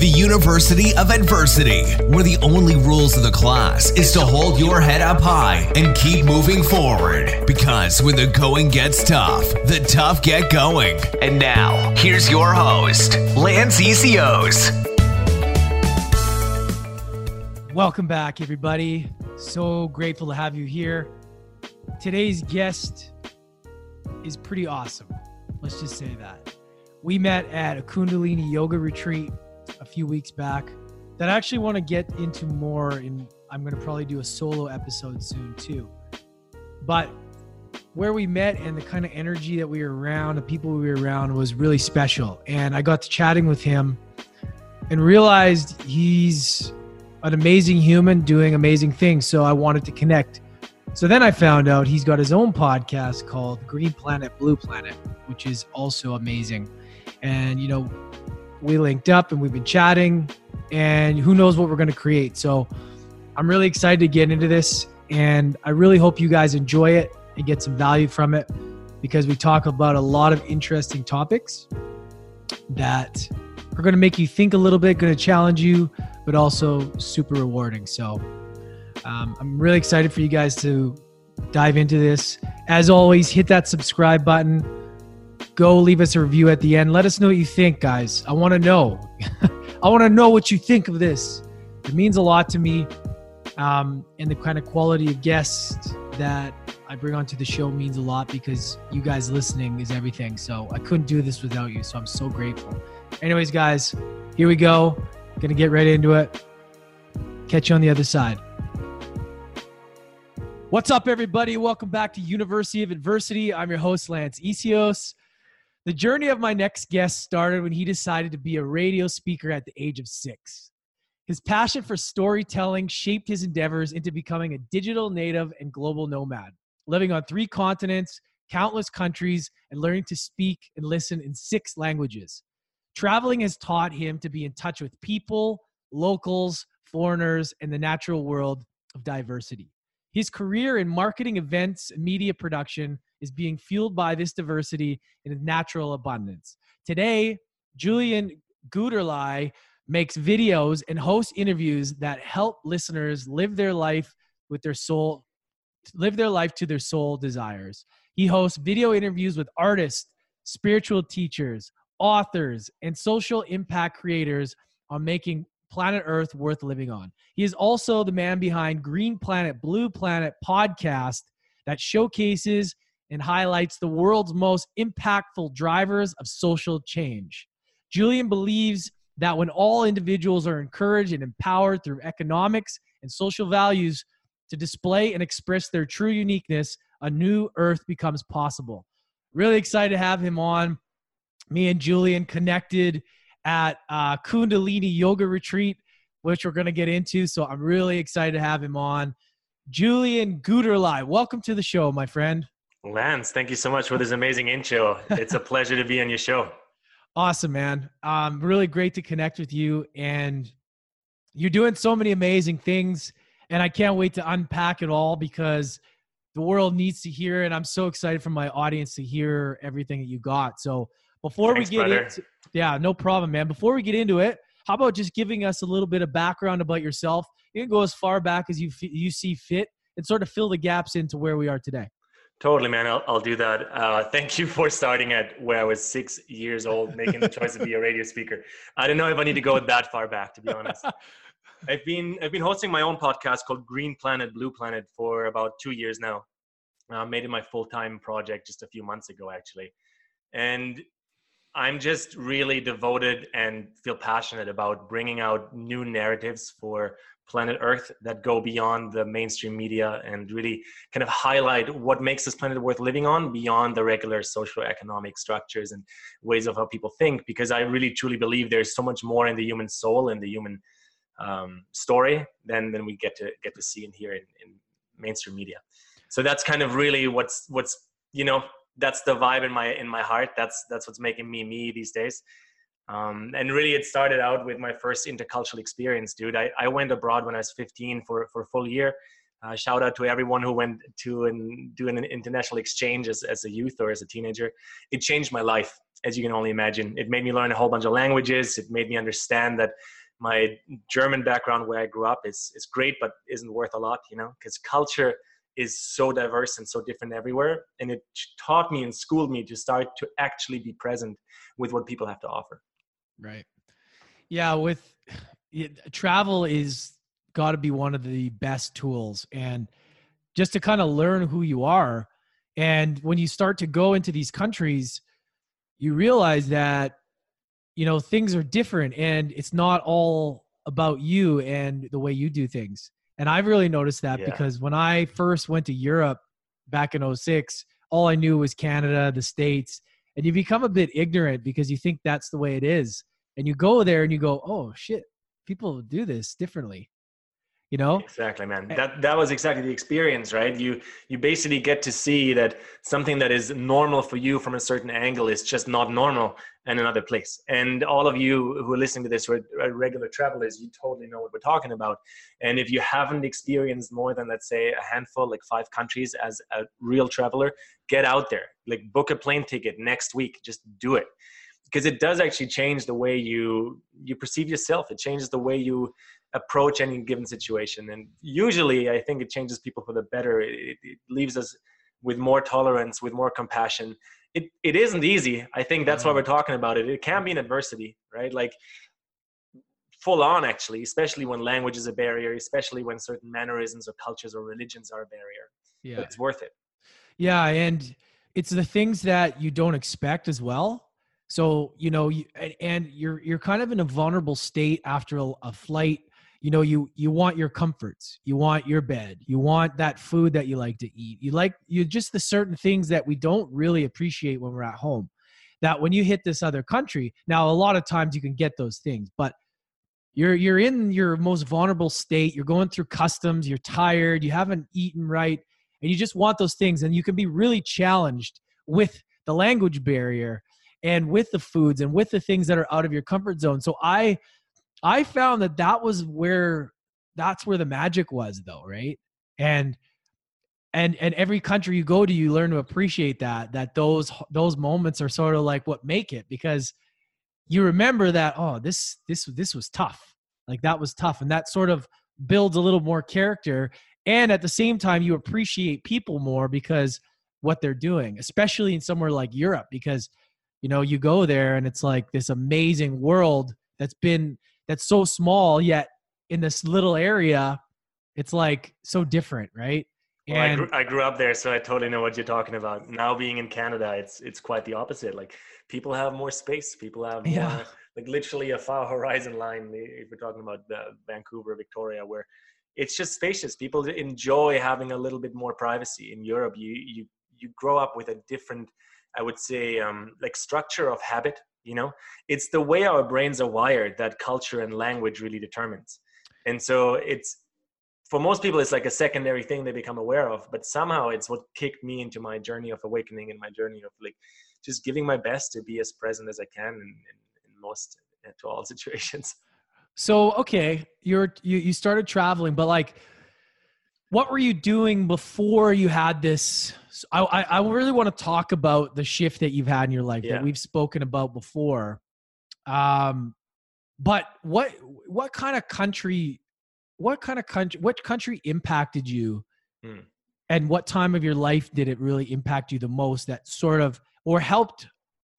the University of Adversity, where the only rules of the class is to hold your head up high and keep moving forward. Because when the going gets tough, the tough get going. And now, here's your host, Lance ECOs. Welcome back, everybody. So grateful to have you here. Today's guest is pretty awesome. Let's just say that. We met at a Kundalini yoga retreat a few weeks back that I actually want to get into more and I'm going to probably do a solo episode soon too. But where we met and the kind of energy that we were around, the people we were around was really special. And I got to chatting with him and realized he's an amazing human doing amazing things. So I wanted to connect. So then I found out he's got his own podcast called Green Planet, Blue Planet, which is also amazing. And, you know, we linked up and we've been chatting, and who knows what we're going to create. So I'm really excited to get into this, and I really hope you guys enjoy it and get some value from it because we talk about a lot of interesting topics that are going to make you think a little bit, going to challenge you, but also super rewarding. So um, I'm really excited for you guys to dive into this. As always, hit that subscribe button go leave us a review at the end. Let us know what you think, guys. I want to know. I want to know what you think of this. It means a lot to me. Um, and the kind of quality of guests that I bring onto the show means a lot because you guys listening is everything. So I couldn't do this without you. So I'm so grateful. Anyways, guys, here we go. Gonna get right into it. Catch you on the other side. What's up, everybody? Welcome back to University of Adversity. I'm your host, Lance Isios. The journey of my next guest started when he decided to be a radio speaker at the age of six. His passion for storytelling shaped his endeavors into becoming a digital native and global nomad, living on three continents, countless countries, and learning to speak and listen in six languages. Traveling has taught him to be in touch with people, locals, foreigners, and the natural world of diversity. His career in marketing events and media production is being fueled by this diversity in natural abundance. Today, Julian Guterlei makes videos and hosts interviews that help listeners live their life with their soul live their life to their soul desires. He hosts video interviews with artists, spiritual teachers, authors, and social impact creators on making planet Earth worth living on. He is also the man behind Green Planet, Blue Planet podcast that showcases and highlights the world's most impactful drivers of social change. Julian believes that when all individuals are encouraged and empowered through economics and social values to display and express their true uniqueness, a new earth becomes possible. Really excited to have him on. Me and Julian connected at uh, Kundalini Yoga Retreat, which we're going to get into. So I'm really excited to have him on. Julian Guterlei, welcome to the show, my friend. Lance, thank you so much for this amazing intro. It's a pleasure to be on your show. Awesome, man. Um, really great to connect with you. And you're doing so many amazing things. And I can't wait to unpack it all because the world needs to hear And I'm so excited for my audience to hear everything that you got. So before Thanks, we get brother. into yeah, no problem, man. Before we get into it, how about just giving us a little bit of background about yourself? You can go as far back as you you see fit and sort of fill the gaps into where we are today. Totally, man. I'll, I'll do that. Uh, thank you for starting at where I was six years old, making the choice to be a radio speaker. I don't know if I need to go that far back, to be honest. I've been I've been hosting my own podcast called Green Planet, Blue Planet for about two years now. I made it my full time project just a few months ago, actually, and I'm just really devoted and feel passionate about bringing out new narratives for planet Earth that go beyond the mainstream media and really kind of highlight what makes this planet worth living on beyond the regular social economic structures and ways of how people think. Because I really truly believe there's so much more in the human soul and the human um, story than than we get to get to see and hear in, in mainstream media. So that's kind of really what's what's you know that's the vibe in my in my heart. That's that's what's making me me these days. Um, and really, it started out with my first intercultural experience, dude. I, I went abroad when I was 15 for, for a full year. Uh, shout out to everyone who went to and do an international exchange as, as a youth or as a teenager. It changed my life. as you can only imagine. It made me learn a whole bunch of languages. It made me understand that my German background, where I grew up, is is great, but isn't worth a lot, you know, because culture is so diverse and so different everywhere. And it taught me and schooled me to start to actually be present with what people have to offer. Right. Yeah. With travel is got to be one of the best tools. And just to kind of learn who you are. And when you start to go into these countries, you realize that, you know, things are different and it's not all about you and the way you do things. And I've really noticed that yeah. because when I first went to Europe back in 06, all I knew was Canada, the States, and you become a bit ignorant because you think that's the way it is. And you go there and you go, oh shit, people do this differently you know? Exactly man. Eh that that was exactly the experience right? You you basically get to see that something that is normal for you from a certain angle is just not normal in another place. And all of you who are listening to this who are regular travelers you totally know what we're talking about. And if you haven't experienced more than let's say a handful like five countries as a real traveler get out there. Like book a plane ticket next week. Just do it because it does actually change the way you you perceive yourself. It changes the way you approach any given situation. And usually i think it changes people for the better. It, it leaves us with more tolerance with more compassion. It, it isn't easy. I think that's why we're mm-hmm. talking about it. It can be an adversity right? Like full on actually especially when language is a barrier especially when certain mannerisms or cultures or religions are a barrier. Yeah. but it's worth it. Yeah and it's the things that you don't expect as well so you know you, and you're you're kind of in a vulnerable state after a, a flight. You know you you want your comforts. You want your bed. You want that food that you like to eat. You like you just the certain things that we don't really appreciate when we're at home. That when you hit this other country now a lot of times you can get those things but you're you're in your most vulnerable state. You're going through customs. You're tired. You haven't eaten right. And you just want those things. And you can be really challenged with the language barrier and with the foods and with the things that are out of your comfort zone so i I found that that was where that's where the magic was though, right? And and and every country you go to you learn to appreciate that that those those moments are sort of like what make it because you remember that oh this this this was tough. Like that was tough and that sort of builds a little more character and at the same time you appreciate people more because what they're doing, especially in somewhere like Europe because you know you go there and it's like this amazing world that's been that's so small yet in this little area it's like so different right? Well, and I grew, I grew up there so i totally know what you're talking about. Now being in canada it's it's quite the opposite. Like people have more space people have more, yeah. like literally a far horizon line if we're talking about the vancouver victoria where it's just spacious. People enjoy having a little bit more privacy. In europe you you you grow up with a different i would say um, like structure of habit you know? It's the way our brains are wired that culture and language really determines. And so it's for most people it's like a secondary thing they become aware of but somehow it's what kicked me into my journey of awakening and my journey of like just giving my best to be as present as i can in, in, in most uh, to all situations. So okay you're you, you started traveling but like what were you doing before you had this I, I really want to talk about the shift that you've had in your life yeah. that we've spoken about before um but what what kind of country what kind of country what country impacted you hmm. and what time of your life did it really impact you the most that sort of or helped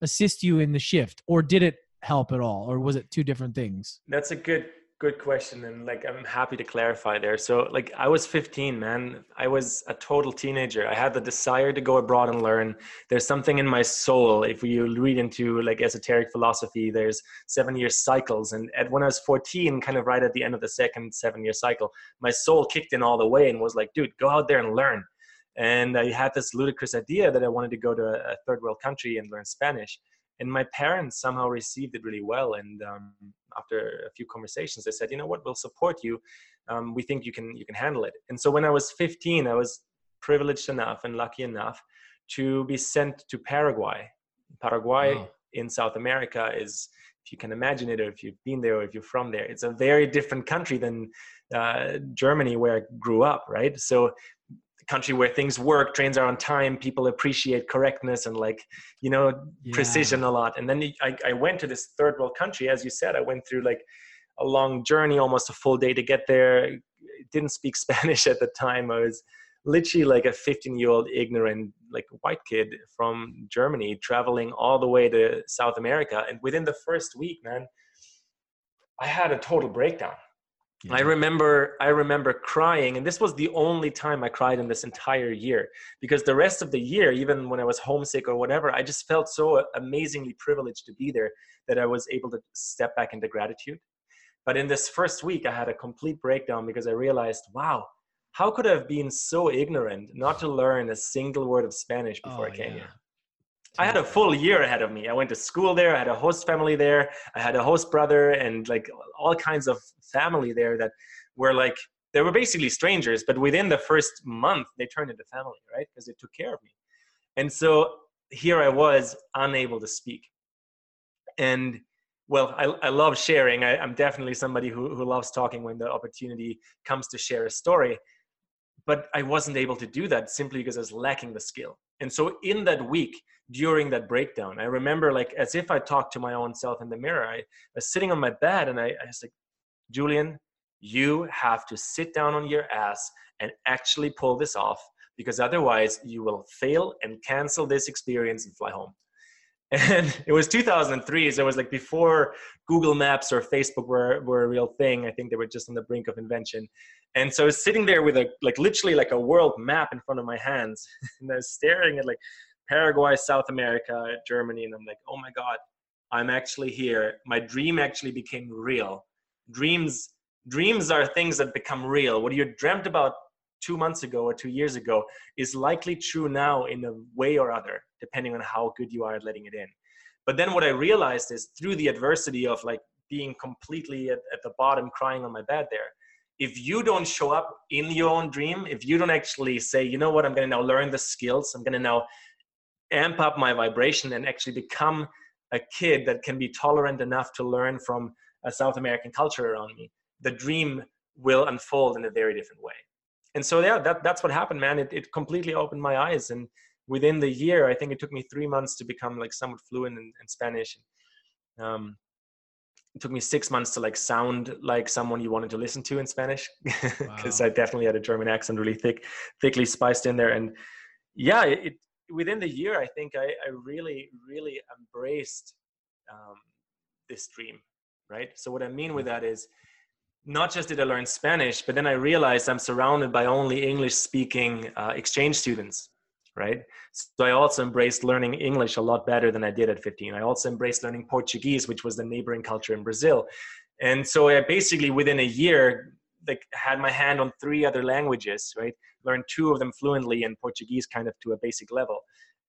assist you in the shift or did it help at all or was it two different things that's a good good question and like i'm happy to clarify there. So like i was 15 man. I was a total teenager. I had the desire to go abroad and learn. There's something in my soul. If you read into like esoteric philosophy there's seven year cycles. And at when i was 14 kind of right at the end of the second seven year cycle my soul kicked in all the way and was like dude go out there and learn. And i had this ludicrous idea that i wanted to go to a third world country and learn spanish and my parents somehow received it really well and um, after a few conversations they said you know what? We'll support you. Um, we think you can you can handle it. And so when i was 15 i was privileged enough and lucky enough to be sent to paraguay. Paraguay wow. in south america is if you can imagine it or if you've been there or if you're from there it's a very different country than uh, germany where i grew up right? So country where things work trains are on time people appreciate correctness and like you know yeah. precision a lot. And then I, I went to this third world country as you said i went through like a long journey almost a full day to get there. Didn't speak spanish at the time. I was literally like a 15 year old ignorant like white kid from germany traveling all the way to south america. And within the first week man i had a total breakdown yeah. I remember I remember crying and this was the only time I cried in this entire year because the rest of the year even when I was homesick or whatever I just felt so amazingly privileged to be there that I was able to step back into gratitude. But in this first week I had a complete breakdown because I realized wow how could I have been so ignorant not to learn a single word of Spanish before oh, I came yeah. here? I had a full year ahead of me. I went to school there. I had a host family there. I had a host brother and like all kinds of family there that were like they were basically strangers, but within the first month they turned into family, right? Because they took care of me. And so here I was unable to speak. And well, I, I love sharing. I, am definitely somebody who, who loves talking when the opportunity comes to share a story. But I wasn't able to do that simply because I was lacking the skill. And so in that week, during that breakdown, I remember like as if I talked to my own self in the mirror. I, was sitting on my bed and I, I was like, Julian, you have to sit down on your ass and actually pull this off because otherwise you will fail and cancel this experience and fly home. And it was 2003, so it was like before Google Maps or Facebook were, were a real thing. I think they were just on the brink of invention. And so I was sitting there with a like literally like a world map in front of my hands, and I was staring at like Paraguay, South America, Germany, and I'm like, oh my god, I'm actually here. My dream actually became real. Dreams dreams are things that become real. What you dreamt about two months ago or two years ago is likely true now in a way or other, depending on how good you are at letting it in. But then what I realized is through the adversity of like being completely at, at the bottom, crying on my bed there, if you don't show up in your own dream, if you don't actually say, you know what, I'm going to now learn the skills, I'm going to now amp up my vibration and actually become a kid that can be tolerant enough to learn from a South American culture around me, the dream will unfold in a very different way and so yeah that, that's what happened man. It, it completely opened my eyes. And within the year i think it took me three months to become like somewhat fluent in, in spanish. Um, it took me six months to like sound like someone you wanted to listen to in spanish because wow. i definitely had a german accent really thick thickly spiced in there. And yeah it, within the year i think i, I really really embraced um, this dream right? So what i mean with that is not just did I learn Spanish, but then I realized I'm surrounded by only English speaking uh, exchange students, right? So I also embraced learning English a lot better than I did at 15. I also embraced learning Portuguese, which was the neighboring culture in Brazil. And so I basically, within a year, like had my hand on three other languages, right? Learned two of them fluently and Portuguese kind of to a basic level.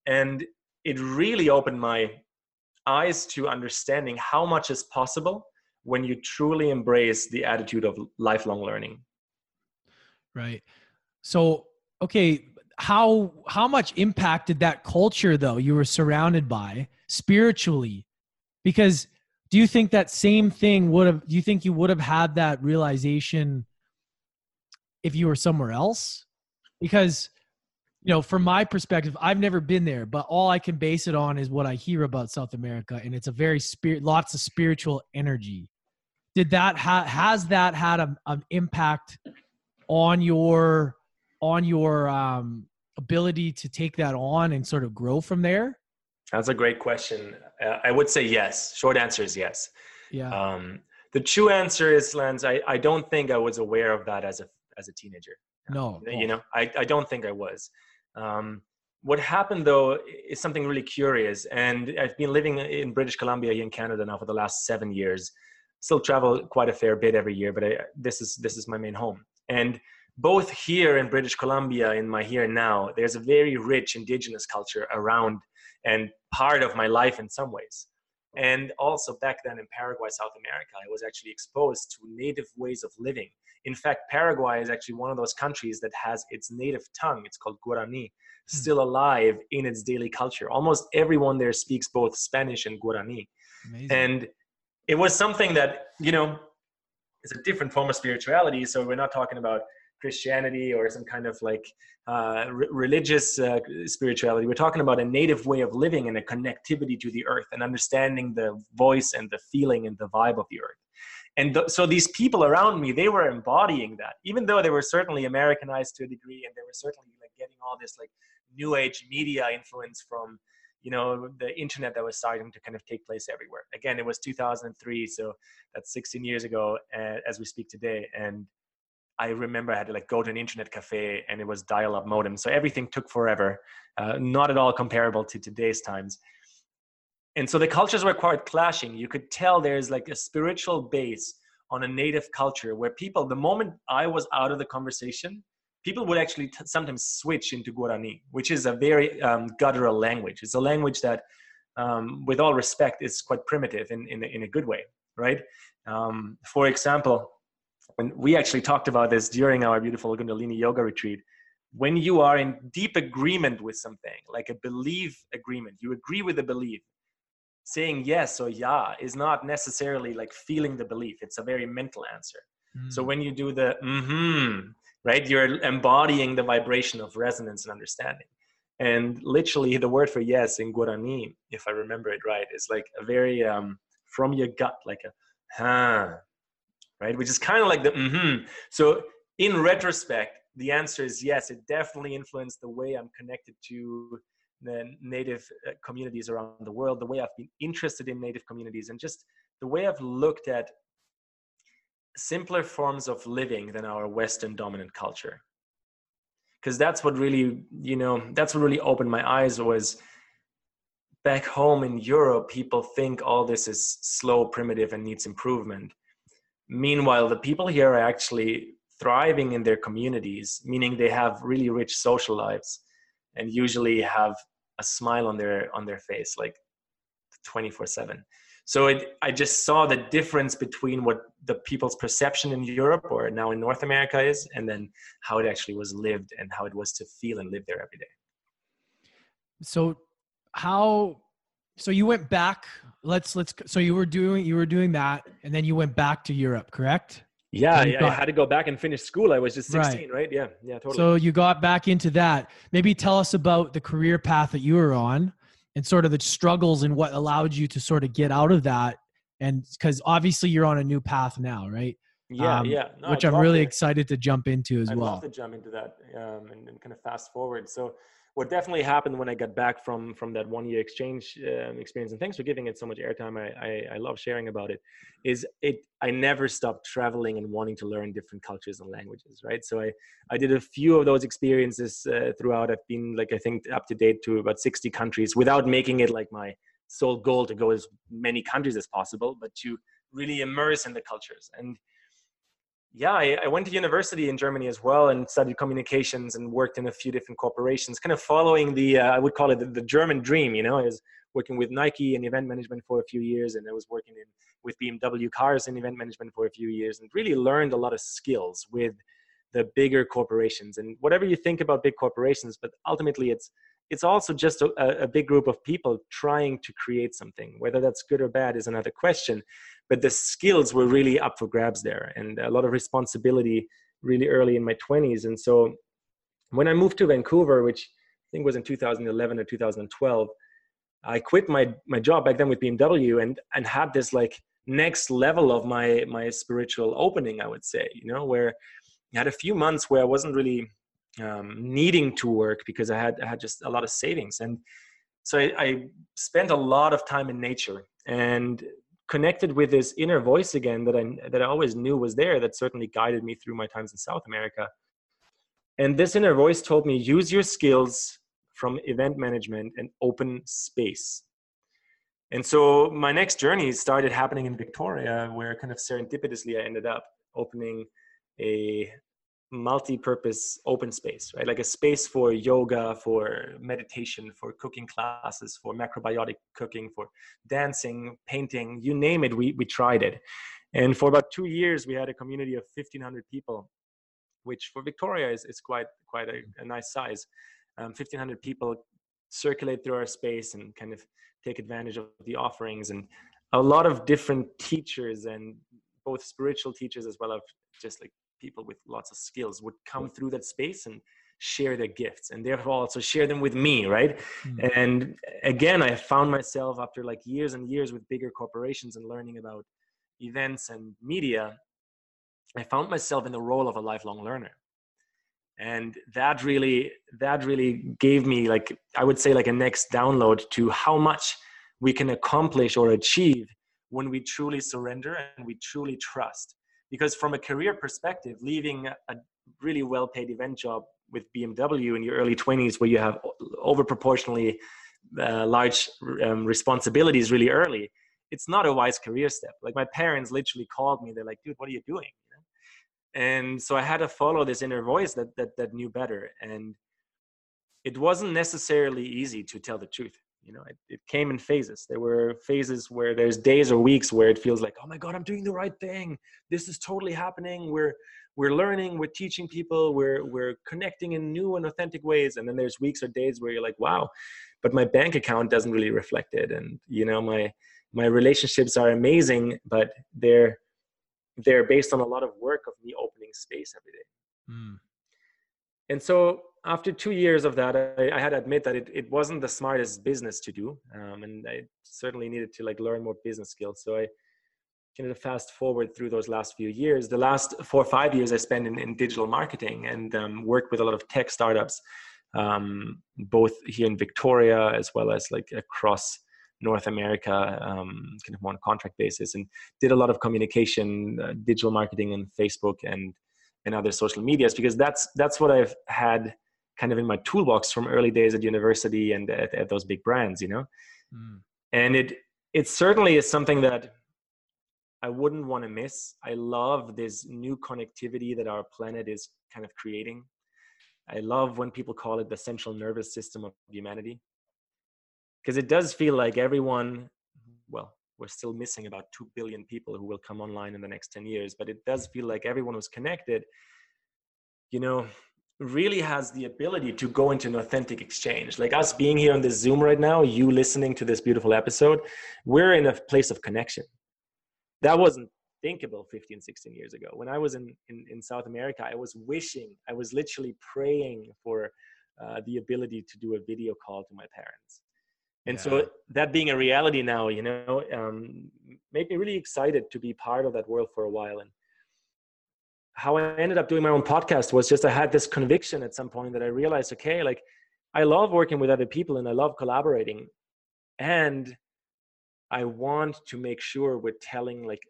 And it really opened my eyes to understanding how much is possible when you truly embrace the attitude of lifelong learning. Right. So okay how how much impact did that culture though you were surrounded by spiritually? Because do you think that same thing would have do you think you would have had that realization if you were somewhere else? Because you know from my perspective i've never been there but all i can base it on is what i hear about south america and it's a very spirit lots of spiritual energy did that ha- has that had a, an impact on your on your um, ability to take that on and sort of grow from there? That's a great question. Uh, I would say yes. Short answer is yes. Yeah. Um, the true answer is, Lance. I, I don't think I was aware of that as a as a teenager. No. You know, I, I don't think I was. Um, what happened though is something really curious, and I've been living in British Columbia here in Canada now for the last seven years still travel quite a fair bit every year, but I, this is this is my main home. And both here in British Columbia, in my here and now, there's a very rich indigenous culture around and part of my life in some ways. And also back then in Paraguay, South America, I was actually exposed to native ways of living. In fact, Paraguay is actually one of those countries that has its native tongue, it's called Guarani, hmm. still alive in its daily culture. Almost everyone there speaks both Spanish and Guarani. Amazing. And it was something that you know is a different form of spirituality so we're not talking about Christianity or some kind of like uh, religious uh, spirituality. We're talking about a native way of living and a connectivity to the earth and understanding the voice and the feeling and the vibe of the earth. And th- so these people around me, they were embodying that, even though they were certainly Americanized to a degree, and they were certainly like getting all this like new age media influence from you know the internet that was starting to kind of take place everywhere. Again it was 2003 so that's 16 years ago uh, as we speak today and i remember i had to like go to an internet cafe and it was dial-up modem so everything took forever uh, not at all comparable to today's times. And so the cultures were quite clashing. You could tell there's like a spiritual base on a native culture where people the moment i was out of the conversation people would actually t- sometimes switch into Guarani, which is a very um, guttural language. It's a language that, um, with all respect, is quite primitive in, in, in a good way, right? Um, for example, when we actually talked about this during our beautiful Kundalini yoga retreat, when you are in deep agreement with something, like a belief agreement, you agree with the belief, saying yes or yeah is not necessarily like feeling the belief. It's a very mental answer. Mm. So when you do the mm-hmm, right? You're embodying the vibration of resonance and understanding. And literally, the word for yes in Guarani, if I remember it right, is like a very um, from your gut, like a huh, right? Which is kind of like the mm-hmm. So, in retrospect, the answer is yes. It definitely influenced the way I'm connected to the native uh, communities around the world, the way I've been interested in native communities, and just the way I've looked at simpler forms of living than our western dominant culture. Because that's what really you know that's what really opened my eyes was back home in europe people think all this is slow primitive and needs improvement. Meanwhile the people here are actually thriving in their communities meaning they have really rich social lives and usually have a smile on their on their face like 24 7 so it, I just saw the difference between what the people's perception in Europe or now in North America is, and then how it actually was lived and how it was to feel and live there every day. So, how? So you went back. Let's let's. So you were doing you were doing that, and then you went back to Europe, correct? Yeah, I had to go back and finish school. I was just 16, right? right? Yeah, yeah, totally. So you got back into that. Maybe tell us about the career path that you were on and sort of the struggles and what allowed you to sort of get out of that. And because obviously you're on a new path now right? Yeah um, yeah. No, which I'd i'm really to, excited to jump into as I'd well. love to jump into that um, and, and, kind of fast forward. So what definitely happened when I got back from from that one year exchange um, experience, and thanks for giving it so much airtime. I, I, I love sharing about it. Is it? I never stopped traveling and wanting to learn different cultures and languages. Right. So I I did a few of those experiences uh, throughout. I've been like I think up to date to about sixty countries without making it like my sole goal to go as many countries as possible, but to really immerse in the cultures and yeah, I, I, went to university in Germany as well and studied communications and worked in a few different corporations, kind of following the, uh, I would call it the, the, German dream. You know, I was working with Nike in event management for a few years, and I was working in with BMW cars in event management for a few years, and really learned a lot of skills with the bigger corporations. And whatever you think about big corporations, but ultimately it's it's also just a, a big group of people trying to create something. Whether that's good or bad is another question but the skills were really up for grabs there and a lot of responsibility really early in my 20s and so when i moved to vancouver which i think was in 2011 or 2012 i quit my my job back then with bmw and and had this like next level of my my spiritual opening i would say you know where i had a few months where i wasn't really um, needing to work because i had i had just a lot of savings. And so I, I spent a lot of time in nature. And connected with this inner voice again that I that I always knew was there that certainly guided me through my times in South America. And this inner voice told me use your skills from event management and open space. And so my next journey started happening in Victoria, where kind of serendipitously I ended up opening a multi-purpose open space right? Like a space for yoga for meditation for cooking classes for macrobiotic cooking for dancing painting you name it we, we tried it. And for about two years we had a community of 1500 people which for victoria is, is quite quite a, a nice size. Um, 1500 people circulate through our space and kind of take advantage of the offerings and a lot of different teachers and both spiritual teachers as well as just like people with lots of skills would come through that space and share their gifts and therefore also share them with me right? Mm. and again i found myself after like years and years with bigger corporations and learning about events and media i found myself in the role of a lifelong learner. And that really that really gave me like i would say like a next download to how much we can accomplish or achieve when we truly surrender and we truly trust because from a career perspective leaving a really well paid event job with bmw in your early 20s where you have over proportionally uh, large um, responsibilities really early it's not a wise career step. Like my parents literally called me. They're like dude what are you doing? And so i had to follow this inner voice that that, that knew better. And it wasn't necessarily easy to tell the truth you know it, it came in phases. There were phases where there's days or weeks where it feels like oh my god i'm doing the right thing. This is totally happening. We're we're learning we're teaching people we're we're connecting in new and authentic ways. And then there's weeks or days where you're like wow. But my bank account doesn't really reflect it. And you know my my relationships are amazing but they're they're based on a lot of work of me opening space every day. Mm. And so after two years of that, I, I, had to admit that it, it wasn't the smartest business to do. Um, and I certainly needed to like learn more business skills. So I kind of fast forward through those last few years. The last four or five years I spent in, in digital marketing and um, worked with a lot of tech startups, um, both here in Victoria as well as like across North America, um, kind of on contract basis, and did a lot of communication, uh, digital marketing, and Facebook and and other social medias because that's that's what I've had kind of in my toolbox from early days at university and at, at those big brands, you know. Mm. And it it certainly is something that I wouldn't want to miss. I love this new connectivity that our planet is kind of creating. I love when people call it the central nervous system of humanity because it does feel like everyone well we're still missing about 2 billion people who will come online in the next 10 years but it does feel like everyone who's connected you know really has the ability to go into an authentic exchange. Like us being here on this zoom right now you listening to this beautiful episode we're in a place of connection. That wasn't thinkable 15 16 years ago. When i was in in, in south america i was wishing i was literally praying for uh, the ability to do a video call to my parents. And yeah. so that being a reality now you know um, made me really excited to be part of that world for a while. And how i ended up doing my own podcast was just i had this conviction at some point that i realized okay like i love working with other people and i love collaborating and i want to make sure we're telling like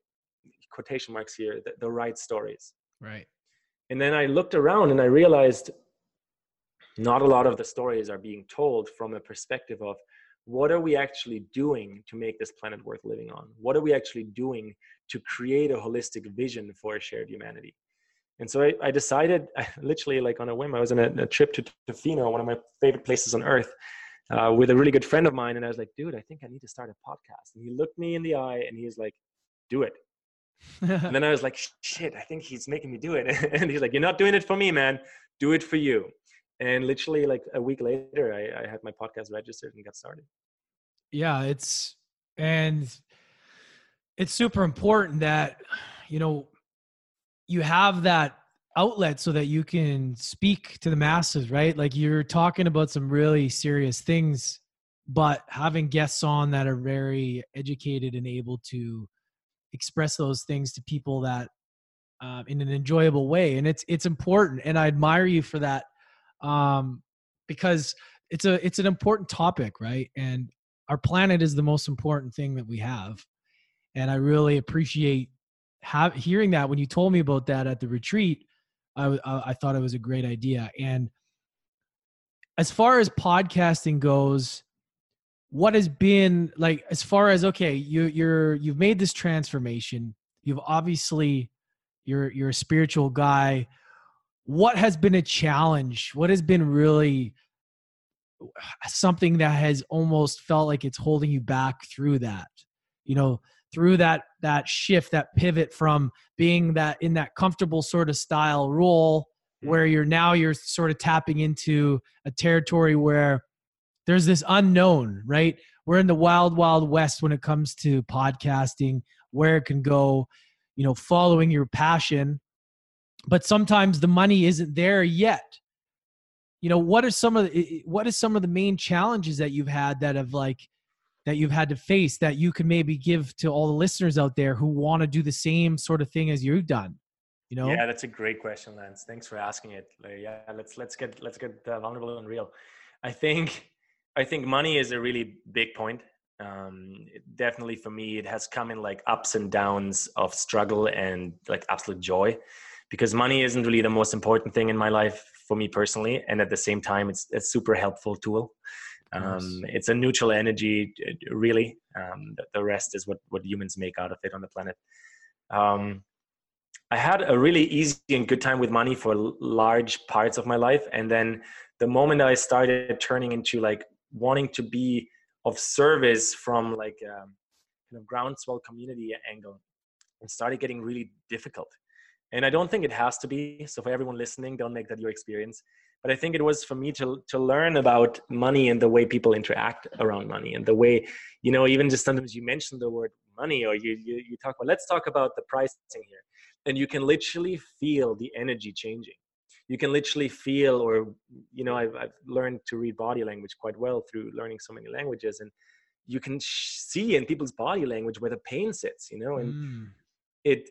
quotation marks here the, the right stories right and then i looked around and i realized not a lot of the stories are being told from a perspective of what are we actually doing to make this planet worth living on? What are we actually doing to create a holistic vision for a shared humanity? And so I, I decided, I, literally like on a whim, I was on a, a trip to Tofino, one of my favorite places on earth, uh, with a really good friend of mine. And I was like, dude, I think I need to start a podcast. And he looked me in the eye and he's like, do it. and then I was like, shit, I think he's making me do it. and he's like, you're not doing it for me, man. Do it for you and literally like a week later I, I had my podcast registered and got started yeah it's and it's super important that you know you have that outlet so that you can speak to the masses right like you're talking about some really serious things but having guests on that are very educated and able to express those things to people that uh, in an enjoyable way and it's it's important and i admire you for that um, because it's a it's an important topic, right? And our planet is the most important thing that we have, and I really appreciate have, hearing that when you told me about that at the retreat. I, I thought it was a great idea, and as far as podcasting goes what has been like as far as okay you you're you've made this transformation you've obviously you're you're a spiritual guy what has been a challenge? What has been really something that has almost felt like it's holding you back through that? You know, through that that shift, that pivot from being that in that comfortable sort of style role mm-hmm. where you're now you're sort of tapping into a territory where there's this unknown, right? We're in the wild, wild west when it comes to podcasting, where it can go, you know, following your passion. But sometimes the money isn't there yet. You know what are some of the what is some of the main challenges that you've had that have like that you've had to face that you can maybe give to all the listeners out there who want to do the same sort of thing as you've done you know? Yeah that's a great question lance. Thanks for asking it. Yeah let's let's get let's get uh, vulnerable and real. I think i think money is a really big point. Um, definitely for me it has come in like ups and downs of struggle and like absolute joy because money isn't really the most important thing in my life for me personally and at the same time it's a super helpful tool um, it's a neutral energy really. Um, the rest is what what humans make out of it on the planet. Um, i had a really easy and good time with money for large parts of my life. And then the moment i started turning into like wanting to be of service from like a kind of groundswell community angle it started getting really difficult. And i don't think it has to be. So for everyone listening don't make that your experience but i think it was for me to to learn about money and the way people interact around money and the way you know even just sometimes you mention the word money or you you, you talk about let's talk about the pricing here and you can literally feel the energy changing you can literally feel or you know I've, I've learned to read body language quite well through learning so many languages and you can see in people's body language where the pain sits you know and mm. it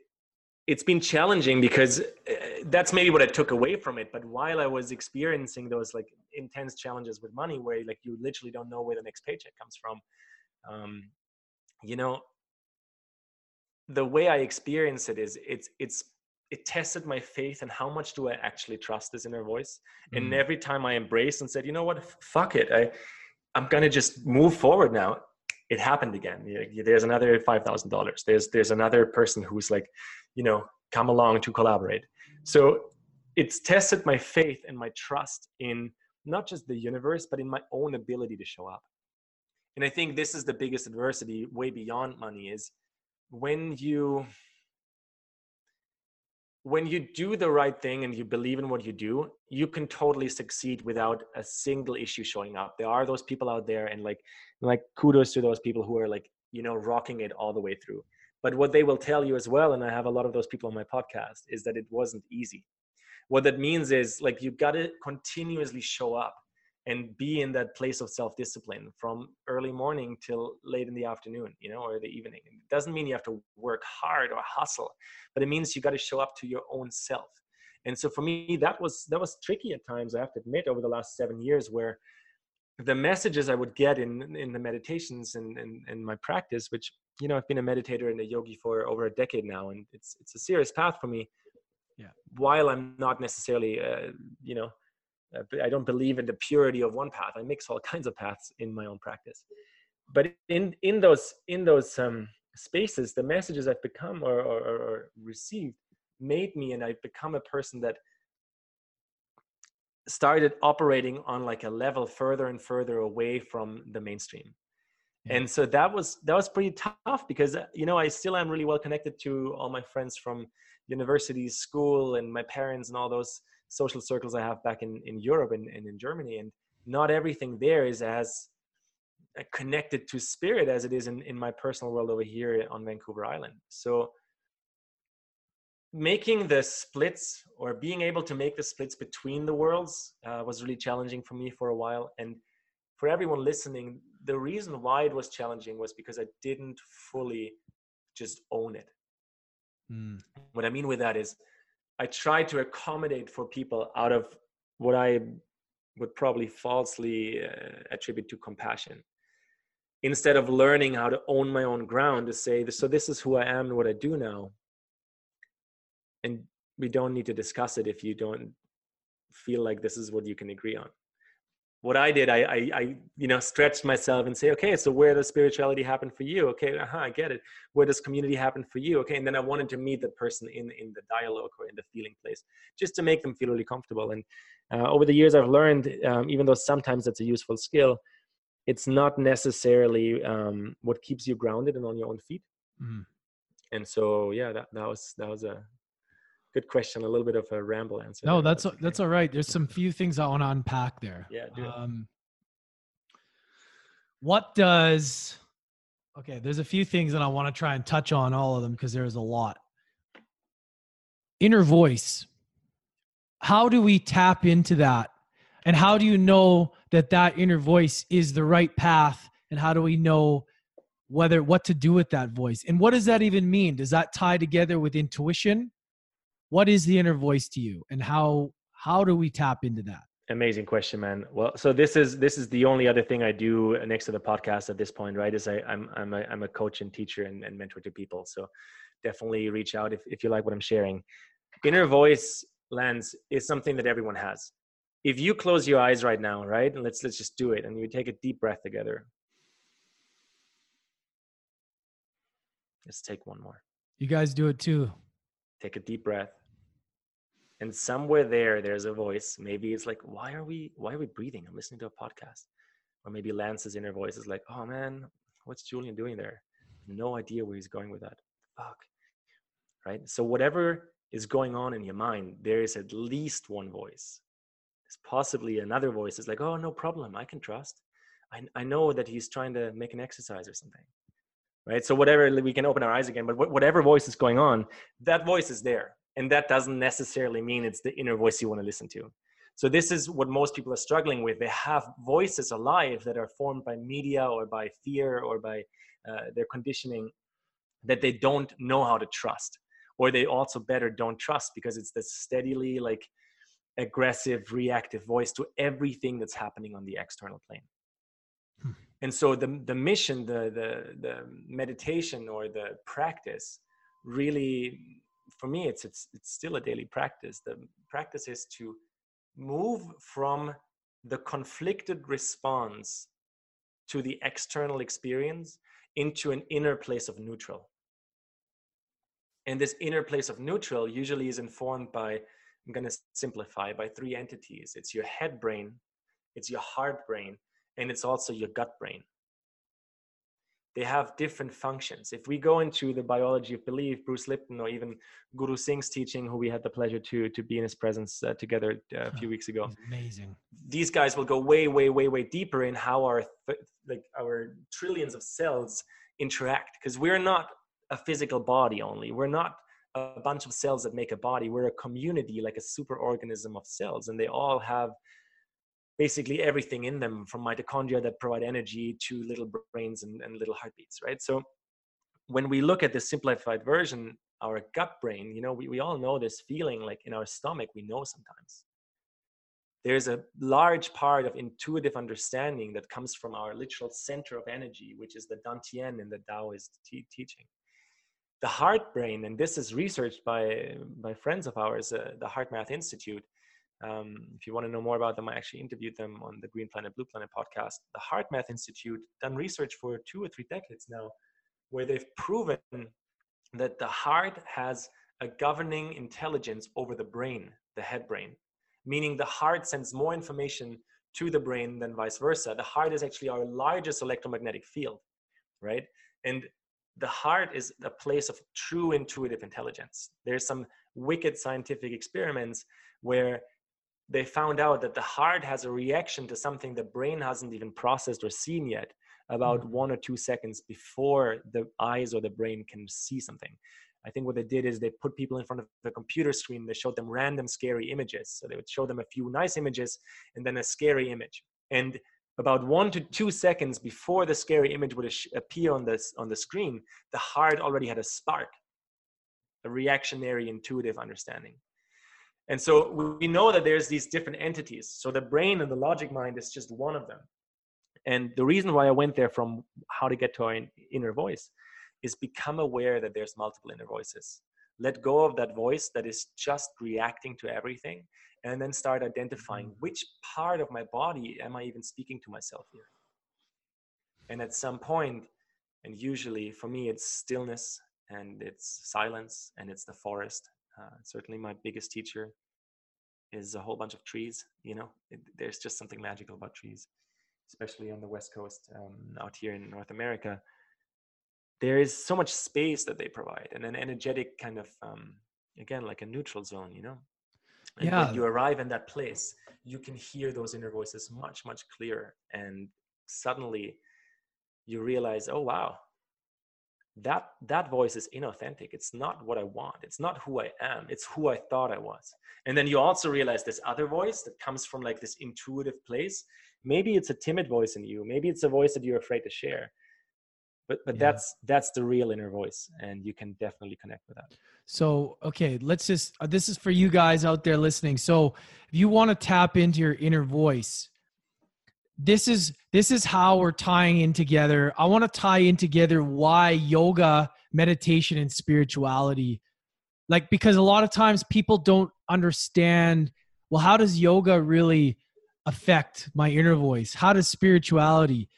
it's been challenging because uh, that's maybe what i took away from it but while i was experiencing those like intense challenges with money where like you literally don't know where the next paycheck comes from um, you know the way i experience it is it's it's it tested my faith and how much do I actually trust this inner voice. Mm. And every time I embraced and said, you know what, fuck it, I, I'm gonna just move forward now. It happened again. There's another five thousand dollars. There's there's another person who's like, you know, come along to collaborate. So it's tested my faith and my trust in not just the universe, but in my own ability to show up. And I think this is the biggest adversity, way beyond money, is when you when you do the right thing and you believe in what you do, you can totally succeed without a single issue showing up. There are those people out there, and like, like kudos to those people who are like, you know, rocking it all the way through. But what they will tell you as well, and I have a lot of those people on my podcast, is that it wasn't easy. What that means is like you got to continuously show up and be in that place of self-discipline from early morning till late in the afternoon you know or the evening it doesn't mean you have to work hard or hustle but it means you got to show up to your own self and so for me that was that was tricky at times i have to admit over the last seven years where the messages i would get in in the meditations and in my practice which you know i've been a meditator and a yogi for over a decade now and it's it's a serious path for me yeah while i'm not necessarily uh, you know uh, I don't believe in the purity of one path. I mix all kinds of paths in my own practice. But in in those in those um, spaces, the messages I've become or, or, or received made me, and I've become a person that started operating on like a level further and further away from the mainstream and so that was that was pretty tough because uh, you know i still am really well connected to all my friends from university school and my parents and all those social circles I have back in, in Europe and, and in Germany. And not everything there is as uh, connected to spirit as it is in, in my personal world over here on Vancouver Island. So making the splits or being able to make the splits between the worlds uh, was really challenging for me for a while. And for everyone listening, the reason why it was challenging was because I didn't fully just own it. Mm. What I mean with that is I tried to accommodate for people out of what I would probably falsely uh, attribute to compassion. Instead of learning how to own my own ground to say, so this is who I am and what I do now. And we don't need to discuss it if you don't feel like this is what you can agree on what I did, I, I, I, you know, stretched myself and say, okay, so where does spirituality happen for you? Okay, uh-huh, I get it. Where does community happen for you? Okay, and then I wanted to meet that person in in the dialogue or in the feeling place, just to make them feel really comfortable. And uh, over the years, I've learned, um, even though sometimes it's a useful skill, it's not necessarily um, what keeps you grounded and on your own feet. Mm-hmm. And so, yeah, that that was that was a good question. A little bit of a ramble answer. No, that's that's, that's all right. There's some few things I want to unpack there. Yeah. Um, what does? Okay, there's a few things that I want to try and touch on all of them because there's a lot. Inner voice. how do we tap into that? And how do you know that that inner voice is the right path? And how do we know whether what to do with that voice? And what does that even mean? Does that tie together with intuition? What is the inner voice to you? And how how do we tap into that? Amazing question, man. Well, so this is this is the only other thing I do uh, next to the podcast at this point, right? Is I, I'm I'm a I'm a coach and teacher and, and mentor to people. So definitely reach out if, if you like what I'm sharing. Inner voice Lance is something that everyone has. If you close your eyes right now, right? And let's let's just do it and you take a deep breath together. Let's take one more. You guys do it too. Take a deep breath. And somewhere there, there's a voice. Maybe it's like, why are we why are we breathing? I'm listening to a podcast. Or maybe Lance's inner voice is like, oh man, what's Julian doing there? No idea where he's going with that. Fuck. Right? So whatever is going on in your mind, there is at least one voice. There's possibly another voice is like, oh, no problem. I can trust. I, I know that he's trying to make an exercise or something. Right. So, whatever, we can open our eyes again, but whatever voice is going on, that voice is there. And that doesn't necessarily mean it's the inner voice you want to listen to. So, this is what most people are struggling with. They have voices alive that are formed by media or by fear or by uh, their conditioning that they don't know how to trust or they also better don't trust because it's this steadily like aggressive reactive voice to everything that's happening on the external plane hmm. and so the the mission the the the meditation or the practice really for me it's it's it's still a daily practice. The practice is to move from the conflicted response to the external experience into an inner place of neutral. And this inner place of neutral usually is informed by, I'm going to simplify, by three entities. It's your head brain, it's your heart brain, and it's also your gut brain. They have different functions. If we go into the biology of belief, Bruce Lipton or even Guru Singh's teaching, who we had the pleasure to to be in his presence uh, together uh, a few weeks ago, amazing. These guys will go way, way, way, way deeper in how our th- like our trillions of cells interact because we're not a physical body only. We're not a bunch of cells that make a body. We're a community, like a super organism of cells, and they all have basically everything in them from mitochondria that provide energy to little brains and, and little heartbeats, right? So when we look at the simplified version, our gut brain, you know, we, we all know this feeling like in our stomach, we know sometimes. There's a large part of intuitive understanding that comes from our literal center of energy, which is the Dantian in the Taoist teaching the heart brain, and this is researched by by friends of ours, uh, the HeartMath Institute. Um, if you want to know more about them, I actually interviewed them on the Green Planet Blue Planet podcast. The HeartMath Institute done research for two or three decades now, where they've proven that the heart has a governing intelligence over the brain, the head brain, meaning the heart sends more information to the brain than vice versa. The heart is actually our largest electromagnetic field, right? And the heart is a place of true intuitive intelligence. There's some wicked scientific experiments where they found out that the heart has a reaction to something the brain hasn't even processed or seen yet about mm-hmm. one or two seconds before the eyes or the brain can see something. I think what they did is they put people in front of the computer screen, they showed them random scary images. So they would show them a few nice images and then a scary image. And about one to two seconds before the scary image would appear on, this, on the screen, the heart already had a spark, a reactionary intuitive understanding. And so we know that there's these different entities. So the brain and the logic mind is just one of them. And the reason why I went there from how to get to our inner voice is become aware that there's multiple inner voices. Let go of that voice that is just reacting to everything and then start identifying mm-hmm. which part of my body am I even speaking to myself here. And at some point, and usually for me, it's stillness and it's silence and it's the forest. Uh, certainly, my biggest teacher is a whole bunch of trees. You know, it, there's just something magical about trees, especially on the West Coast um, out here in North America. There is so much space that they provide and an energetic kind of, um, again, like a neutral zone, you know, and yeah. when you arrive in that place, you can hear those inner voices much, much clearer. And suddenly you realize, oh, wow, that that voice is inauthentic. It's not what i want. It's not who i am. It's who i thought i was. And then you also realize this other voice that comes from like this intuitive place. Maybe it's a timid voice in you. Maybe it's a voice that you're afraid to share. But but yeah. that's that's the real inner voice and you can definitely connect with that. So okay let's just uh, this is for you guys out there listening. So if you want to tap into your inner voice this is this is how we're tying in together. I want to tie in together why yoga meditation and spirituality like because a lot of times people don't understand well how does yoga really affect my inner voice? How does spirituality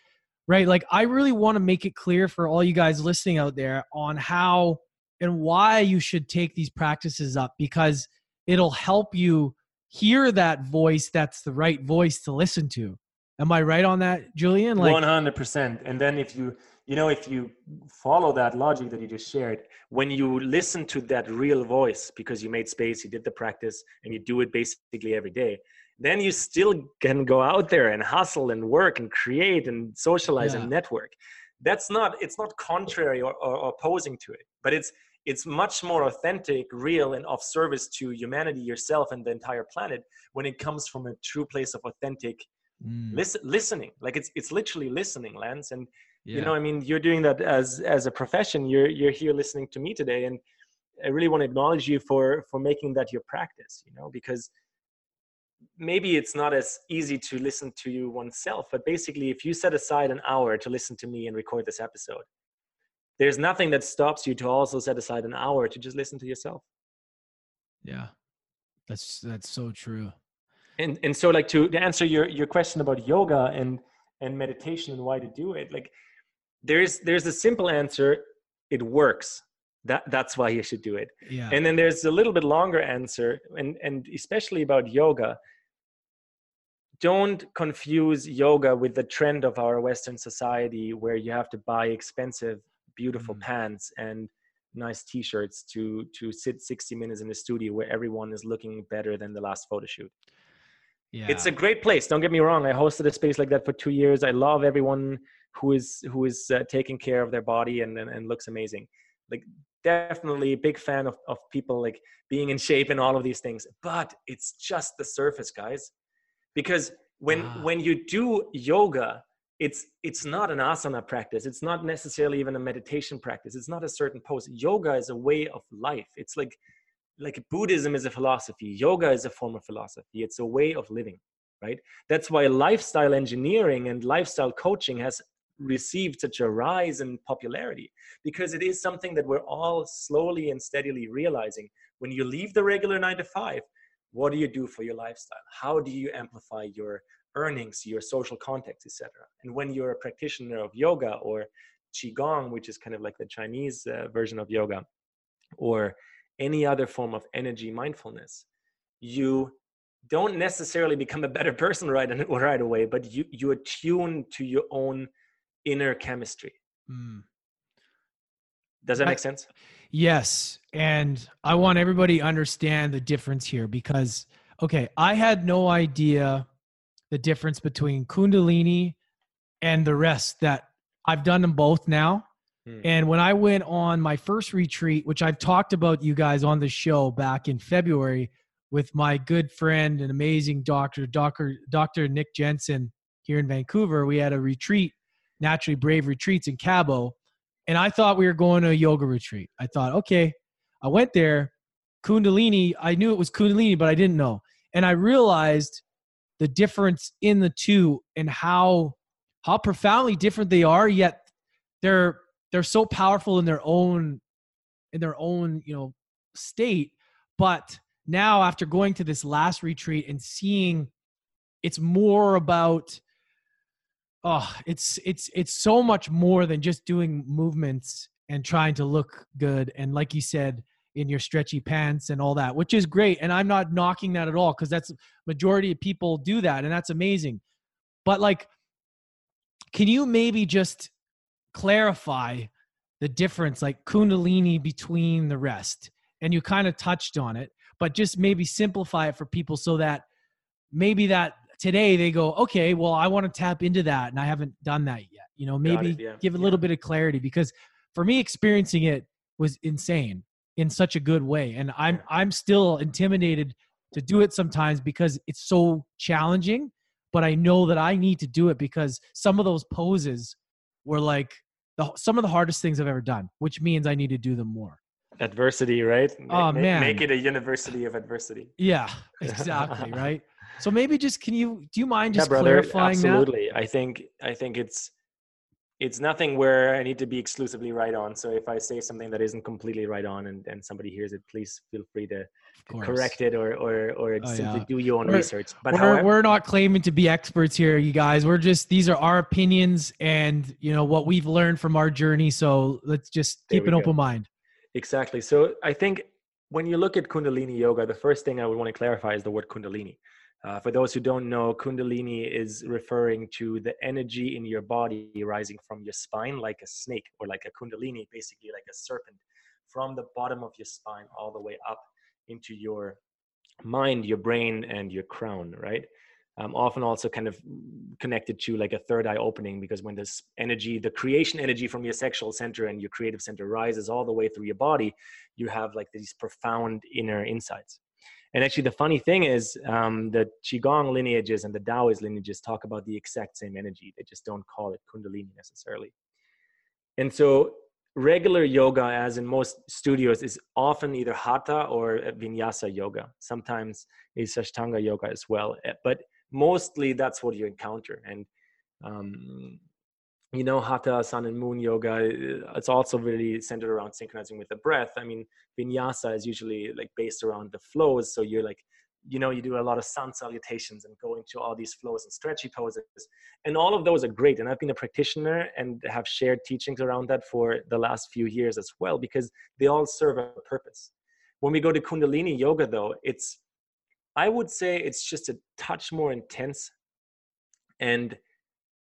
right? Like i really want to make it clear for all you guys listening out there on how and why you should take these practices up because it'll help you hear that voice that's the right voice to listen to Am I right on that, Julian? Like 100%. And then if you, you know, if you follow that logic that you just shared, when you listen to that real voice because you made space, you did the practice, and you do it basically every day, then you still can go out there and hustle and work and create and socialize yeah. and network. That's not, it's not contrary or, or opposing to it, but it's, it's much more authentic, real, and of service to humanity, yourself, and the entire planet when it comes from a true place of authentic mm. listen listening like it's it's literally listening lance and yeah. you know i mean you're doing that as as a profession you're you're here listening to me today and i really want to acknowledge you for for making that your practice you know because maybe it's not as easy to listen to you oneself but basically if you set aside an hour to listen to me and record this episode there's nothing that stops you to also set aside an hour to just listen to yourself yeah that's that's so true and and so like to, to answer your your question about yoga and and meditation and why to do it like there's there's a simple answer it works that that's why you should do it yeah. and then there's a little bit longer answer and and especially about yoga don't confuse yoga with the trend of our western society where you have to buy expensive beautiful mm. pants and nice t-shirts to to sit 60 minutes in the studio where everyone is looking better than the last photo shoot yeah. It's a great place. Don't get me wrong. I hosted a space like that for two years. I love everyone who is who is uh, taking care of their body and, and, and looks amazing. Like definitely a big fan of, of people like being in shape and all of these things. But it's just the surface, guys. Because when ah. when you do yoga, it's it's not an asana practice. It's not necessarily even a meditation practice. It's not a certain pose. Yoga is a way of life. It's like like Buddhism is a philosophy, yoga is a form of philosophy, it's a way of living, right? That's why lifestyle engineering and lifestyle coaching has received such a rise in popularity because it is something that we're all slowly and steadily realizing. When you leave the regular nine to five, what do you do for your lifestyle? How do you amplify your earnings, your social context, etc.? And when you're a practitioner of yoga or qigong, which is kind of like the Chinese uh, version of yoga, or any other form of energy mindfulness you don't necessarily become a better person right right away but you you attune to your own inner chemistry. Mm. does that make sense? Yes and i want everybody to understand the difference here because okay i had no idea the difference between kundalini and the rest that i've done them both now Hmm. And when I went on my first retreat, which I've talked about you guys on the show back in February with my good friend and amazing doctor, Dr. Dr. Nick Jensen here in Vancouver, we had a retreat, Naturally Brave Retreats in Cabo. And I thought we were going to a yoga retreat. I thought, okay, I went there. Kundalini, I knew it was Kundalini, but I didn't know. And I realized the difference in the two and how how profoundly different they are, yet they're they're so powerful in their own in their own you know state but now after going to this last retreat and seeing it's more about oh it's it's it's so much more than just doing movements and trying to look good and like you said in your stretchy pants and all that which is great and i'm not knocking that at all because that's majority of people do that and that's amazing but like can you maybe just clarify the difference, like Kundalini between the rest. And you kind of touched on it, but just maybe simplify it for people so that maybe that today they go, okay, well, I want to tap into that and I haven't done that yet. You know, maybe it, yeah. give a little yeah. bit of clarity because for me experiencing it was insane in such a good way and i'm i'm still intimidated to do it sometimes because it's so challenging but i know that i need to do it because some of those poses were like the, some of the hardest things i've ever done which means i need to do them more. Adversity right? Oh make, man. make it a university of adversity. Yeah exactly right? So maybe just can you do you mind just yeah, brother, clarifying absolutely. That? i think i think it's it's nothing where I need to be exclusively right on. So if I say something that isn't completely right on and, and somebody hears it, please feel free to, to correct it or or, or oh, simply yeah. do your own we're, research. But we're, however, we're not claiming to be experts here, you guys. We're just these are our opinions and you know what we've learned from our journey. So let's just keep an go. open mind. Exactly. So I think when you look at Kundalini yoga, the first thing I would want to clarify is the word Kundalini. Uh, for those who don't know, Kundalini is referring to the energy in your body rising from your spine like a snake or like a Kundalini, basically like a serpent, from the bottom of your spine all the way up into your mind, your brain, and your crown, right? Um, often also kind of connected to like a third eye opening because when this energy, the creation energy from your sexual center and your creative center rises all the way through your body, you have like these profound inner insights. And actually, the funny thing is, um, the Qigong lineages and the Taoist lineages talk about the exact same energy. They just don't call it Kundalini necessarily. And so, regular yoga, as in most studios, is often either Hatha or Vinyasa yoga. Sometimes is Ashtanga yoga as well. Eh, but mostly that's what you encounter. And um, you know hatha sun and moon yoga uh, it's also really centered around synchronizing with the breath. I mean vinyasa is usually like based around the flows so you're like you know you do a lot of sun salutations and go into all these flows and stretchy poses. And all of those are great and i've been a practitioner and have shared teachings around that for the last few years as well because they all serve a purpose. When we go to kundalini yoga though it's i would say it's just a touch more intense and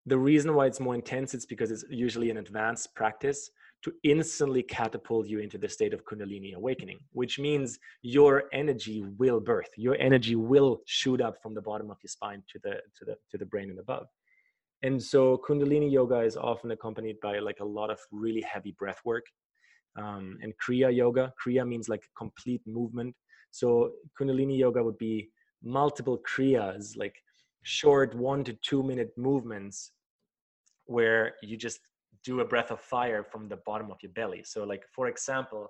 the reason why it's more intense is because it's usually an advanced practice to instantly catapult you into the state of kundalini awakening which means your energy will birth. Your energy will shoot up from the bottom of your spine to the to the to the brain and above. And so kundalini yoga is often accompanied by like a lot of really heavy breath work um, and kriya yoga. Kriya means like complete movement. So kundalini yoga would be multiple kriyas like short one to two minute movements where you just do a breath of fire from the bottom of your belly. So, like for example,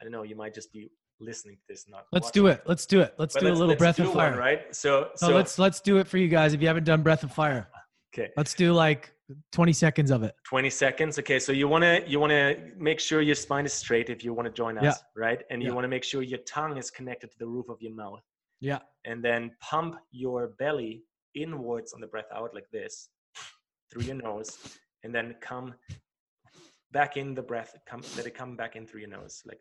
I don't know, you might just be listening to this, not. Let's do it. Let's do it. Let's but do let's, a little breath of fire. One, right. So, so, so let's let's do it for you guys. If you haven't done breath of fire, okay. Let's do like 20 seconds of it. 20 seconds. Okay. So you want to, you want to make sure your spine is straight if you want to join us. Yeah. Right. And you want to make sure your tongue is connected to the roof of your mouth. Yeah. And then pump your belly inwards on the breath out like this through your nose and then come back in the breath come let it come back in through your nose like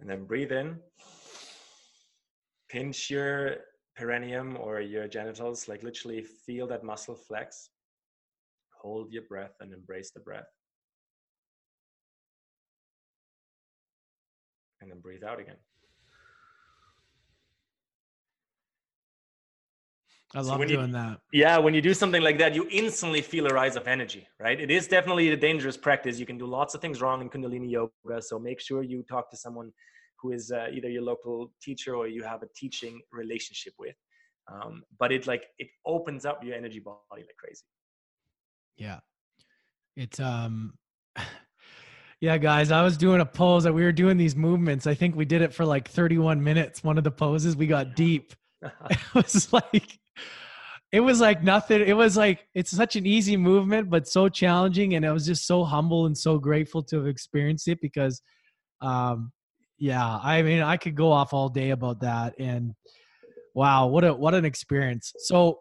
and then breathe in pinch your perineum or your genitals, like literally feel that muscle flex. Hold your breath and embrace the breath. And then breathe out again. I love so doing you, that. Yeah, when you do something like that, you instantly feel a rise of energy, right? It is definitely a dangerous practice. You can do lots of things wrong in Kundalini yoga. So make sure you talk to someone who is uh, either your local teacher or you have a teaching relationship with. Um, but it like it opens up your energy body like crazy. Yeah, it's um. Yeah, guys, I was doing a pose that we were doing these movements. I think we did it for like 31 minutes. One of the poses, we got deep. it was like, it was like nothing. It was like, it's such an easy movement, but so challenging. And I was just so humble and so grateful to have experienced it because, um, yeah i mean i could go off all day about that and wow what a what an experience so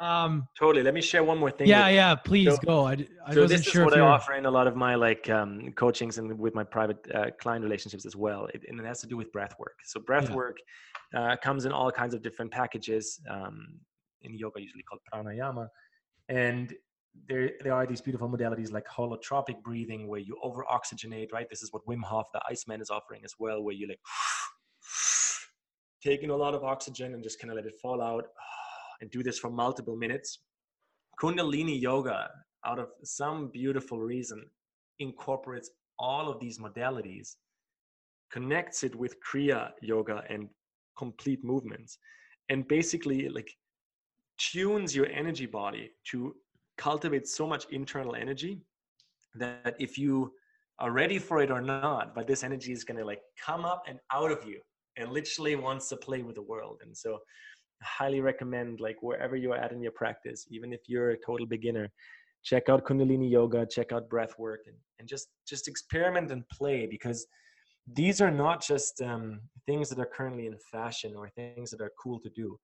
um totally let me share one more thing yeah with, yeah please so, go i, I so wasn't this sure is what i offer in a lot of my like um coachings and with my private uh, client relationships as well it, and it has to do with breath work so breath yeah. work uh, comes in all kinds of different packages um in yoga usually called pranayama And there, there are these beautiful modalities like holotropic breathing where you over oxygenate, right? This is what Wim Hof, the Iceman, is offering as well, where you like taking a lot of oxygen and just kind of let it fall out and do this for multiple minutes. Kundalini yoga, out of some beautiful reason, incorporates all of these modalities, connects it with Kriya yoga and complete movements, and basically like tunes your energy body to cultivate so much internal energy that if you are ready for it or not, but this energy is going to like come up and out of you and literally wants to play with the world. And so I highly recommend like wherever you're at in your practice, even if you're a total beginner, check out Kundalini yoga, check out breath work and, and just, just experiment and play because these are not just um, things that are currently in fashion or things that are cool to do.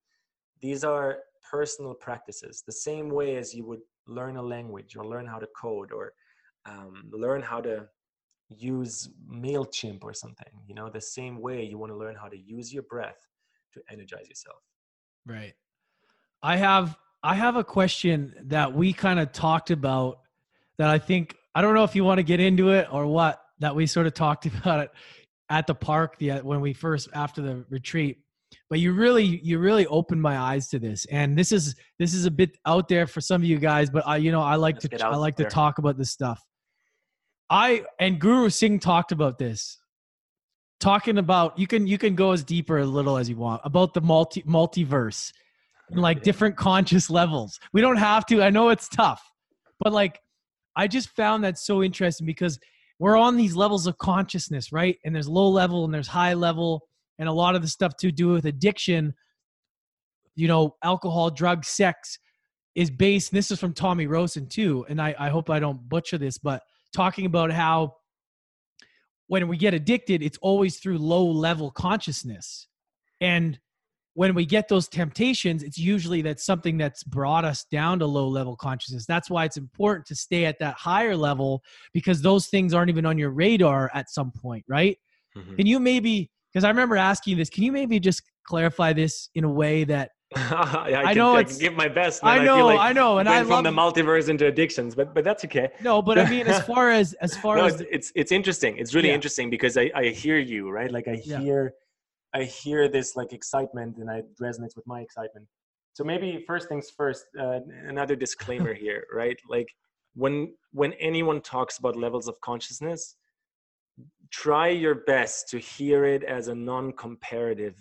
These are personal practices, the same way as you would learn a language or learn how to code or um, learn how to use MailChimp or something. You know, the same way you want to learn how to use your breath to energize yourself. Right. I have I have a question that we kind of talked about that I think I don't know if you want to get into it or what that we sort of talked about it at the park the when we first after the retreat but you really you really opened my eyes to this. And this is this is a bit out there for some of you guys but i you know i like Let's to i like there. to talk about this stuff. I and guru singh talked about this. Talking about you can you can go as deeper a little as you want about the multi multiverse and like different conscious levels. We don't have to i know it's tough but like i just found that so interesting because we're on these levels of consciousness right? And there's low level and there's high level and a lot of the stuff to do with addiction you know alcohol drugs sex is based this is from tommy rosen too and I, I hope i don't butcher this but talking about how when we get addicted it's always through low level consciousness. And when we get those temptations it's usually that something that's brought us down to low level consciousness. That's why it's important to stay at that higher level because those things aren't even on your radar at some point right? Mm-hmm. can you maybe because I remember asking this. Can you maybe just clarify this in a way that I, I, know can, it's, I give my best. I know, I, like I know, and I from the multiverse into addictions, but but that's okay. No, but I mean, as far as as far no, as it's, it's, it's interesting. It's really yeah. interesting because I I hear you right. Like I hear yeah. I hear this like excitement, and it resonates with my excitement. So maybe first things first. Uh, another disclaimer here, right? Like when when anyone talks about levels of consciousness, try your best to hear it as a non-comparative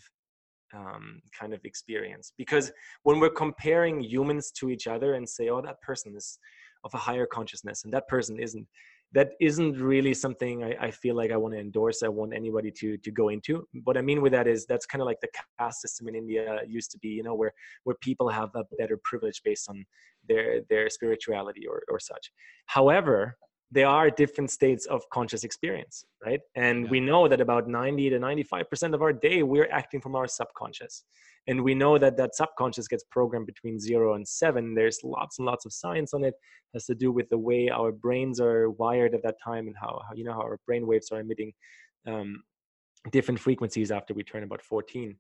um, kind of experience because when we're comparing humans to each other and say oh that person is of a higher consciousness and that person isn't that isn't really something I, I feel like I want to endorse. I want anybody to to go into. What I mean with that is that's kind of like the caste system in India used to be, you know, where where people have a better privilege based on their their spirituality or or such. However, there are different states of conscious experience right? And yeah. we know that about 90 to 95% of our day we're acting from our subconscious. And we know that that subconscious gets programmed between 0 and 7 there's lots and lots of science on it, it has to do with the way our brains are wired at that time and how, how you know how our brain waves are emitting um, different frequencies after we turn about 14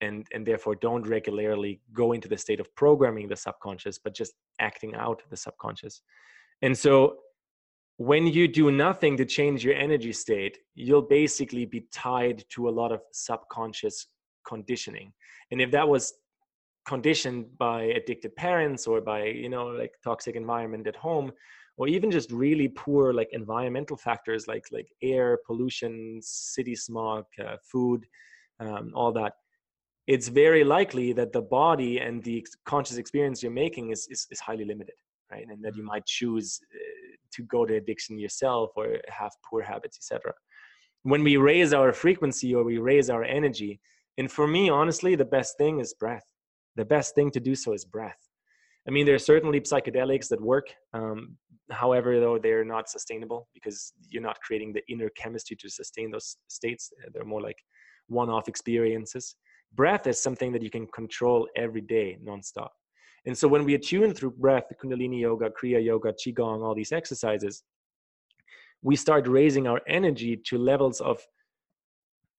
and and therefore don't regularly go into the state of programming the subconscious but just acting out the subconscious. And so when you do nothing to change your energy state, you'll basically be tied to a lot of subconscious conditioning. And if that was conditioned by addicted parents or by, you know, like toxic environment at home, or even just really poor like environmental factors like like air pollution, city smog, uh, food, um, all that, it's very likely that the body and the conscious experience you're making is is, is highly limited, right? And that you mm-hmm. might choose. Uh, to go to addiction yourself or have poor habits etc when we raise our frequency or we raise our energy and for me honestly the best thing is breath. The best thing to do so is breath. I mean there are certainly psychedelics that work um, however though they're not sustainable because you're not creating the inner chemistry to sustain those states. They're more like one-off experiences. Breath is something that you can control every day nonstop and so when we attune through breath, Kundalini yoga, Kriya yoga, Qigong, all these exercises, we start raising our energy to levels of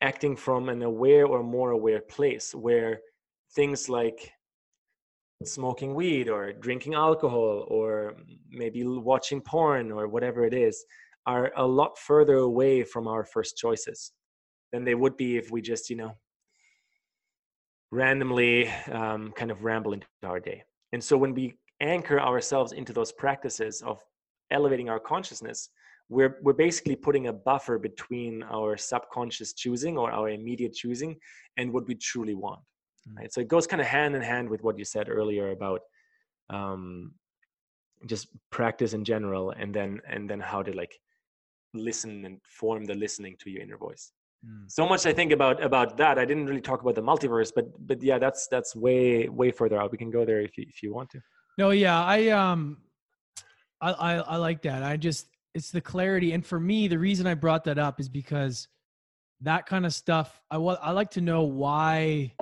acting from an aware or more aware place where things like smoking weed or drinking alcohol or maybe watching porn or whatever it is are a lot further away from our first choices than they would be if we just you know randomly um, kind of ramble into our day and so when we anchor ourselves into those practices of elevating our consciousness we're we're basically putting a buffer between our subconscious choosing or our immediate choosing and what we truly want mm. right so it goes kind of hand in hand with what you said earlier about um, just practice in general and then and then how to like listen and form the listening to your inner voice mm. so much i think about about that i didn't really talk about the multiverse but but yeah that's that's way way further out we can go there if you if you want to no yeah i um I, I, I like that. I just it's the clarity, and for me, the reason I brought that up is because that kind of stuff. I want I like to know why,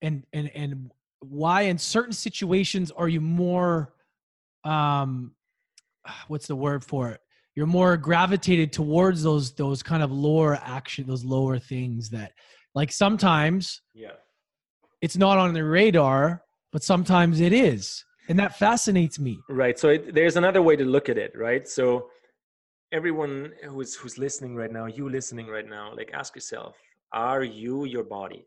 and and and why in certain situations are you more, um, what's the word for it? You're more gravitated towards those those kind of lower action, those lower things that, like sometimes, yeah, it's not on the radar, but sometimes it is. And that fascinates me. Right. So it, there's another way to look at it right? So everyone who's who's listening right now you listening right now like ask yourself are you your body?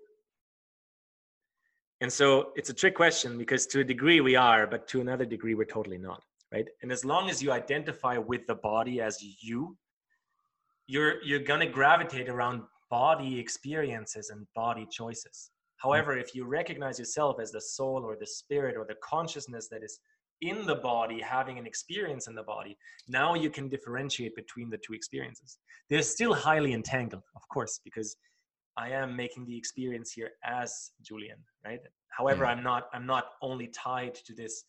And so it's a trick question because to a degree we are but to another degree we're totally not right and as long as you identify with the body as you you're you're going to gravitate around body experiences and body choices Mm. However, if you recognize yourself as the soul or the spirit or the consciousness that is in the body having an experience in the body, now you can differentiate between the two experiences. They're still highly entangled, of course, because I am making the experience here as Julian, right? However, yeah. I'm not I'm not only tied to this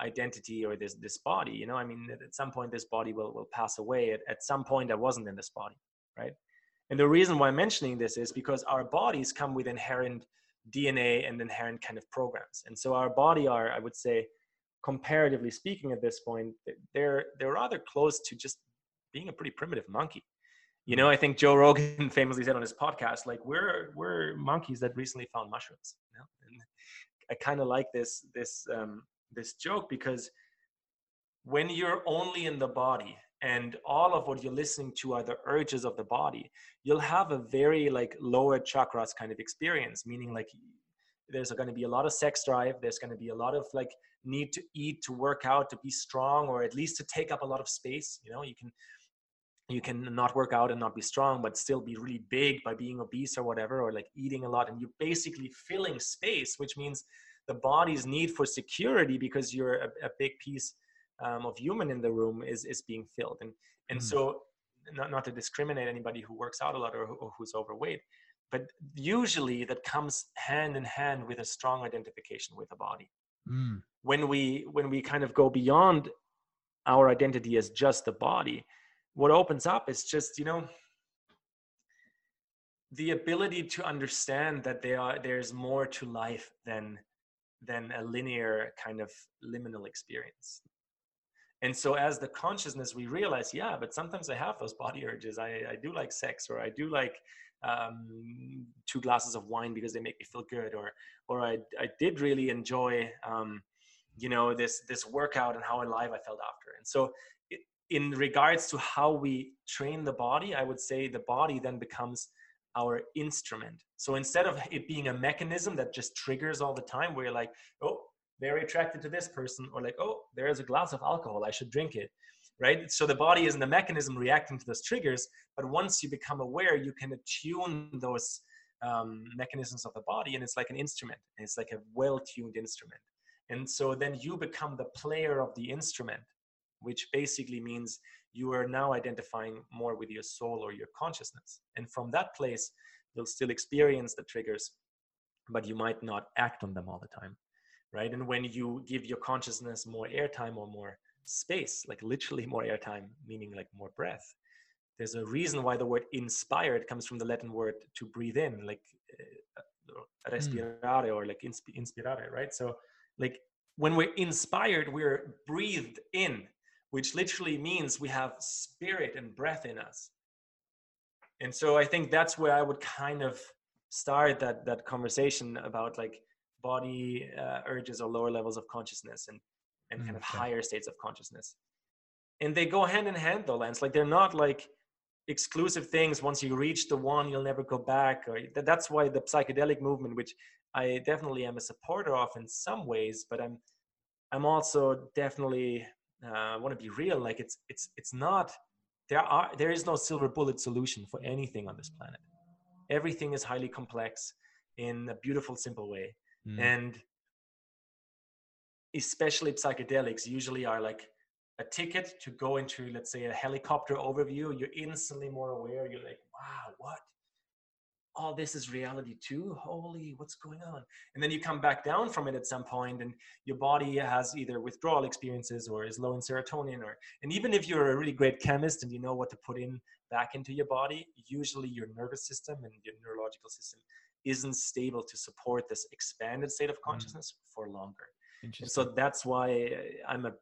identity or this this body you know i mean at some point this body will will pass away at, at some point i wasn't in this body right and the reason why i'm mentioning this is because our bodies come with inherent DNA and inherent kind of programs. And so our body are, I would say, comparatively speaking at this point, they're they're rather close to just being a pretty primitive monkey. You know, I think Joe Rogan famously said on his podcast, like we're we're monkeys that recently found mushrooms. You know? And I kind of like this this um, this joke because when you're only in the body and all of what you're listening to are the urges of the body you'll have a very like lower chakras kind of experience meaning like there's going to be a lot of sex drive there's going to be a lot of like need to eat to work out to be strong or at least to take up a lot of space you know? You can you can not work out and not be strong but still be really big by being obese or whatever or like eating a lot and you're basically filling space which means the body's need for security because you're a, a big piece um, of human in the room is is being filled and and mm. so not, not to discriminate anybody who works out a lot or, or who's overweight but usually that comes hand in hand with a strong identification with the body mm. when we when we kind of go beyond our identity as just the body what opens up is just you know the ability to understand that there are there's more to life than than a linear kind of liminal experience. And so as the consciousness we realize yeah but sometimes i have those body urges. I, I do like sex or i do like um, two glasses of wine because they make me feel good or or i, I did really enjoy um, you know this this workout and how alive i felt after. And so it, in regards to how we train the body i would say the body then becomes our instrument so instead of it being a mechanism that just triggers all the time where you're like oh very attracted to this person or like oh there's a glass of alcohol i should drink it right? So the body isn't the mechanism reacting to those triggers but once you become aware you can attune those um, mechanisms of the body and it's like an instrument. It's like a well-tuned instrument. And so then you become the player of the instrument which basically means you are now identifying more with your soul or your consciousness. And from that place you'll still experience the triggers but you might not act on them all the time right? And when you give your consciousness more airtime or more space, like literally more airtime, meaning like more breath, there's a reason why the word inspired comes from the Latin word to breathe in, like uh, respirare mm. or like insp- inspirare, right? So, like when we're inspired, we're breathed in, which literally means we have spirit and breath in us. And so I think that's where I would kind of start that that conversation about like body uh, urges or lower levels of consciousness and and kind of higher states of consciousness. And they go hand in hand though lance. Like they're not like exclusive things. Once you reach the one you'll never go back or th- that's why the psychedelic movement which i definitely am a supporter of in some ways but i'm i'm also definitely uh, want to be real. Like it's it's it's not there are there is no silver bullet solution for anything on this planet. Everything is highly complex in a beautiful simple way. Mm. and especially psychedelics usually are like a ticket to go into let's say a helicopter overview. You're instantly more aware. You're like wow what all this is reality too? Holy what's going on? And then you come back down from it at some point and your body has either withdrawal experiences or is low in serotonin or and even if you're a really great chemist and you know what to put in back into your body usually your nervous system and your neurological system isn't stable to support this expanded state of consciousness for longer. And so that's why I'm a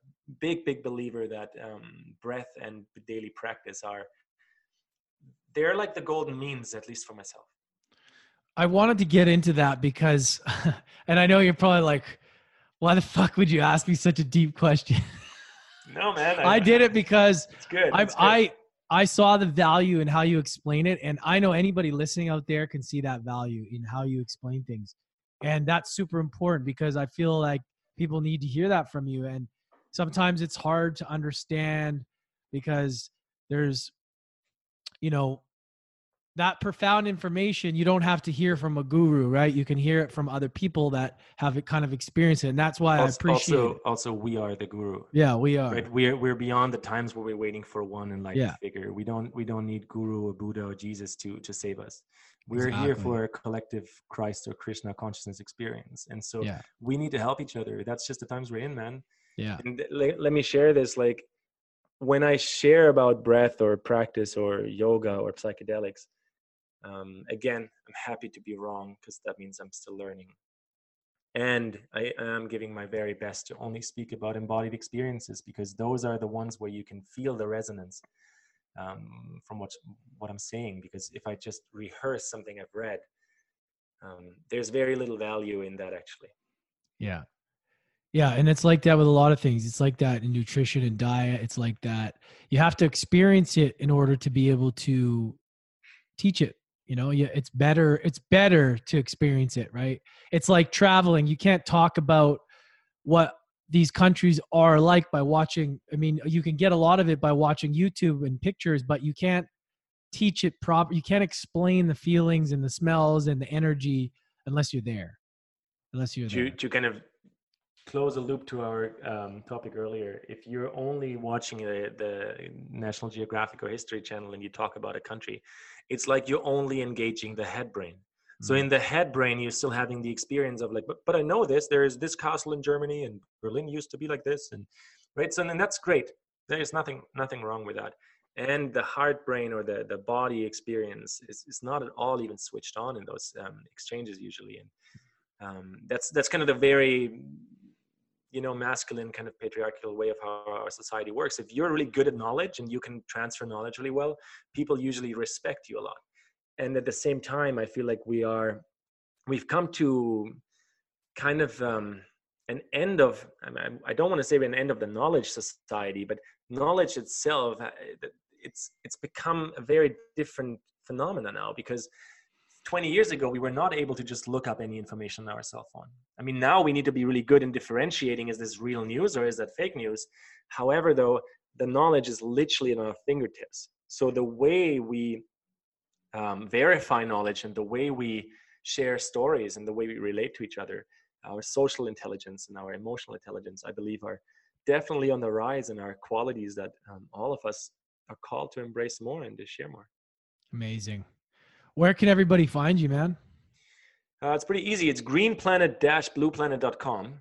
big, big believer that um, breath and daily practice are they're like the golden means, at least for myself. I wanted to get into that because, and I know you're probably like, why the fuck would you ask me such a deep question? No, man, I did it because It's good. I, good. I I saw the value in how you explain it, and I know anybody listening out there can see that value in how you explain things, and that's super important because I feel like people need to hear that from you, and sometimes it's hard to understand because there's, you know, that profound information you don't have to hear from a guru, right? You can hear it from other people that have it kind of experienced it, and that's why I appreciate. also, it. also, we are the guru. Yeah, we are. Right? We're we're beyond the times where we're waiting for one enlightened Yeah. figure. We don't we don't need guru or Buddha or Jesus to to save us. We're here for a collective Christ or Krishna consciousness experience, and so Yeah. we need to help each other. That's just the times we're in, man. Yeah. and let, let me share this like when i share about breath or practice or yoga or psychedelics um, again i'm happy to be wrong because that means i'm still learning and i am giving my very best to only speak about embodied experiences because those are the ones where you can feel the resonance um, from what what i'm saying because if i just rehearse something i've read um, there's very little value in that actually Yeah. Yeah. And it's like that with a lot of things. It's like that in nutrition and diet. It's like that. You have to experience it in order to be able to teach it. You know, yeah, it's better. It's better to experience it, right? It's like traveling. You can't talk about what these countries are like by watching. I mean, you can get a lot of it by watching YouTube and pictures, but you can't teach it proper. You can't explain the feelings and the smells and the energy unless you're there. Unless you're there. to, to kind of close a loop to our um, topic earlier, if you're only watching the, the National Geographic or History Channel and you talk about a country, it's like you're only engaging the head brain. So in the head brain, you're still having the experience of like, but, but I know this. There is this castle in Germany, and Berlin used to be like this, and right. So and that's great. There is nothing nothing wrong with that. And the heart brain or the the body experience is, is not at all even switched on in those um, exchanges usually. And um, that's that's kind of the very you know masculine kind of patriarchal way of how our society works. If you're really good at knowledge and you can transfer knowledge really well people usually respect you a lot. And at the same time i feel like we are we've come to kind of um, an end of I, mean, I don't want to say an end of the knowledge society but knowledge itself uh, it's it's become a very different phenomena now because 20 years ago we were not able to just look up any information on our cell phone. I mean now we need to be really good in differentiating is this real news or is that fake news? However though the knowledge is literally at our fingertips. So the way we um, verify knowledge and the way we share stories and the way we relate to each other our social intelligence and our emotional intelligence i believe are definitely on the rise and are qualities that um, all of us are called to embrace more and to share more. Amazing. Where can everybody find you, man? Uh, it's pretty easy. It's greenplanet-blueplanet.com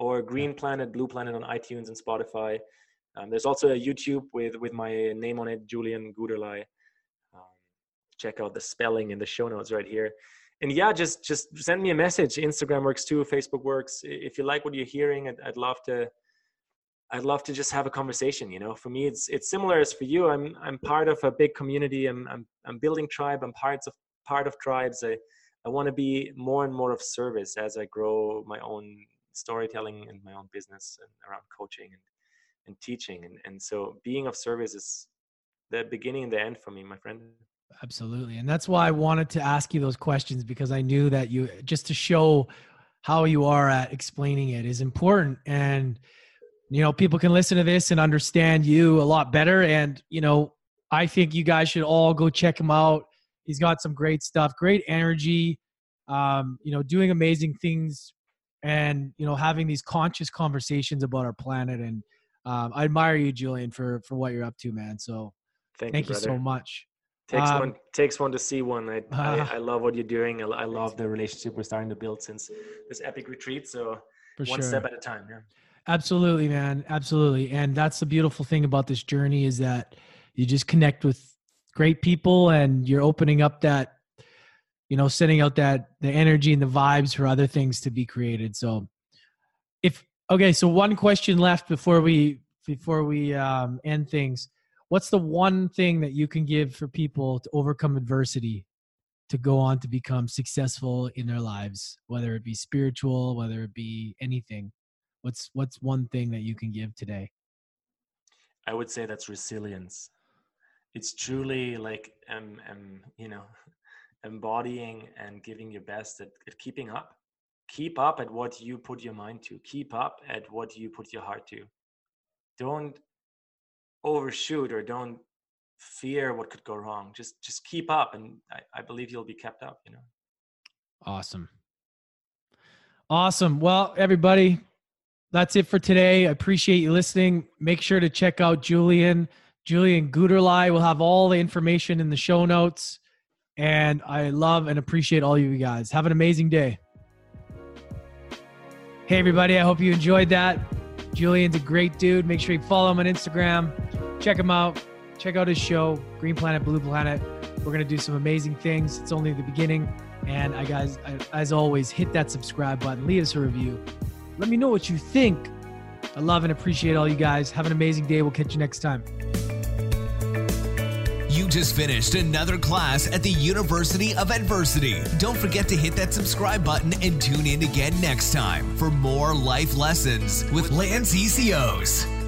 or Green Planet Blue Planet on iTunes and Spotify. Um, there's also a YouTube with with my name on it, Julian Guderlei. Um, check out the spelling in the show notes right here. And yeah, just just send me a message. Instagram works too. Facebook works. If you like what you're hearing, I'd, I'd love to. I'd love to just have a conversation. You know, for me, it's it's similar as for you. I'm I'm part of a big community. I'm I'm I'm building tribe. I'm parts of part of tribes. I, I want to be more and more of service as I grow my own storytelling and my own business and around coaching and, and teaching. And, and so being of service is the beginning and the end for me, my friend. Absolutely. And that's why I wanted to ask you those questions because I knew that you just to show how you are at explaining it is important. And, you know, people can listen to this and understand you a lot better. And, you know, I think you guys should all go check him out. He's got some great stuff, great energy, um, you know, doing amazing things and, you know, having these conscious conversations about our planet. And um, I admire you, Julian, for, for what you're up to, man. So thank, thank you, you so much. Takes um, one takes one to see one. I, uh, I, I love what you're doing. I, I, love the relationship we're starting to build since this epic retreat. So one sure. step at a time. Yeah. Absolutely, man. Absolutely. And that's the beautiful thing about this journey is that you just connect with great people and you're opening up that, you know, sending out that the energy and the vibes for other things to be created. So if okay, so one question left before we before we um, end things what's the one thing that you can give for people to overcome adversity to go on to become successful in their lives whether it be spiritual whether it be anything what's what's one thing that you can give today? I would say that's resilience. It's truly like um, um you know embodying and giving your best at, at keeping up. Keep up at what you put your mind to. Keep up at what you put your heart to. Don't overshoot or don't fear what could go wrong. Just just keep up and I, I believe you'll be kept up you know? Awesome. Awesome. Well everybody that's it for today i appreciate you listening make sure to check out julian julian guterlei will have all the information in the show notes and i love and appreciate all you guys have an amazing day hey everybody i hope you enjoyed that Julian's a great dude. Make sure you follow him on Instagram. Check him out. Check out his show, Green Planet, Blue Planet. We're going to do some amazing things. It's only the beginning. And I guys, as always, hit that subscribe button, leave us a review. Let me know what you think. I love and appreciate all you guys. Have an amazing day. We'll catch you next time. You just finished another class at the University of Adversity. Don't forget to hit that subscribe button and tune in again next time for more life lessons with Lance ECOs.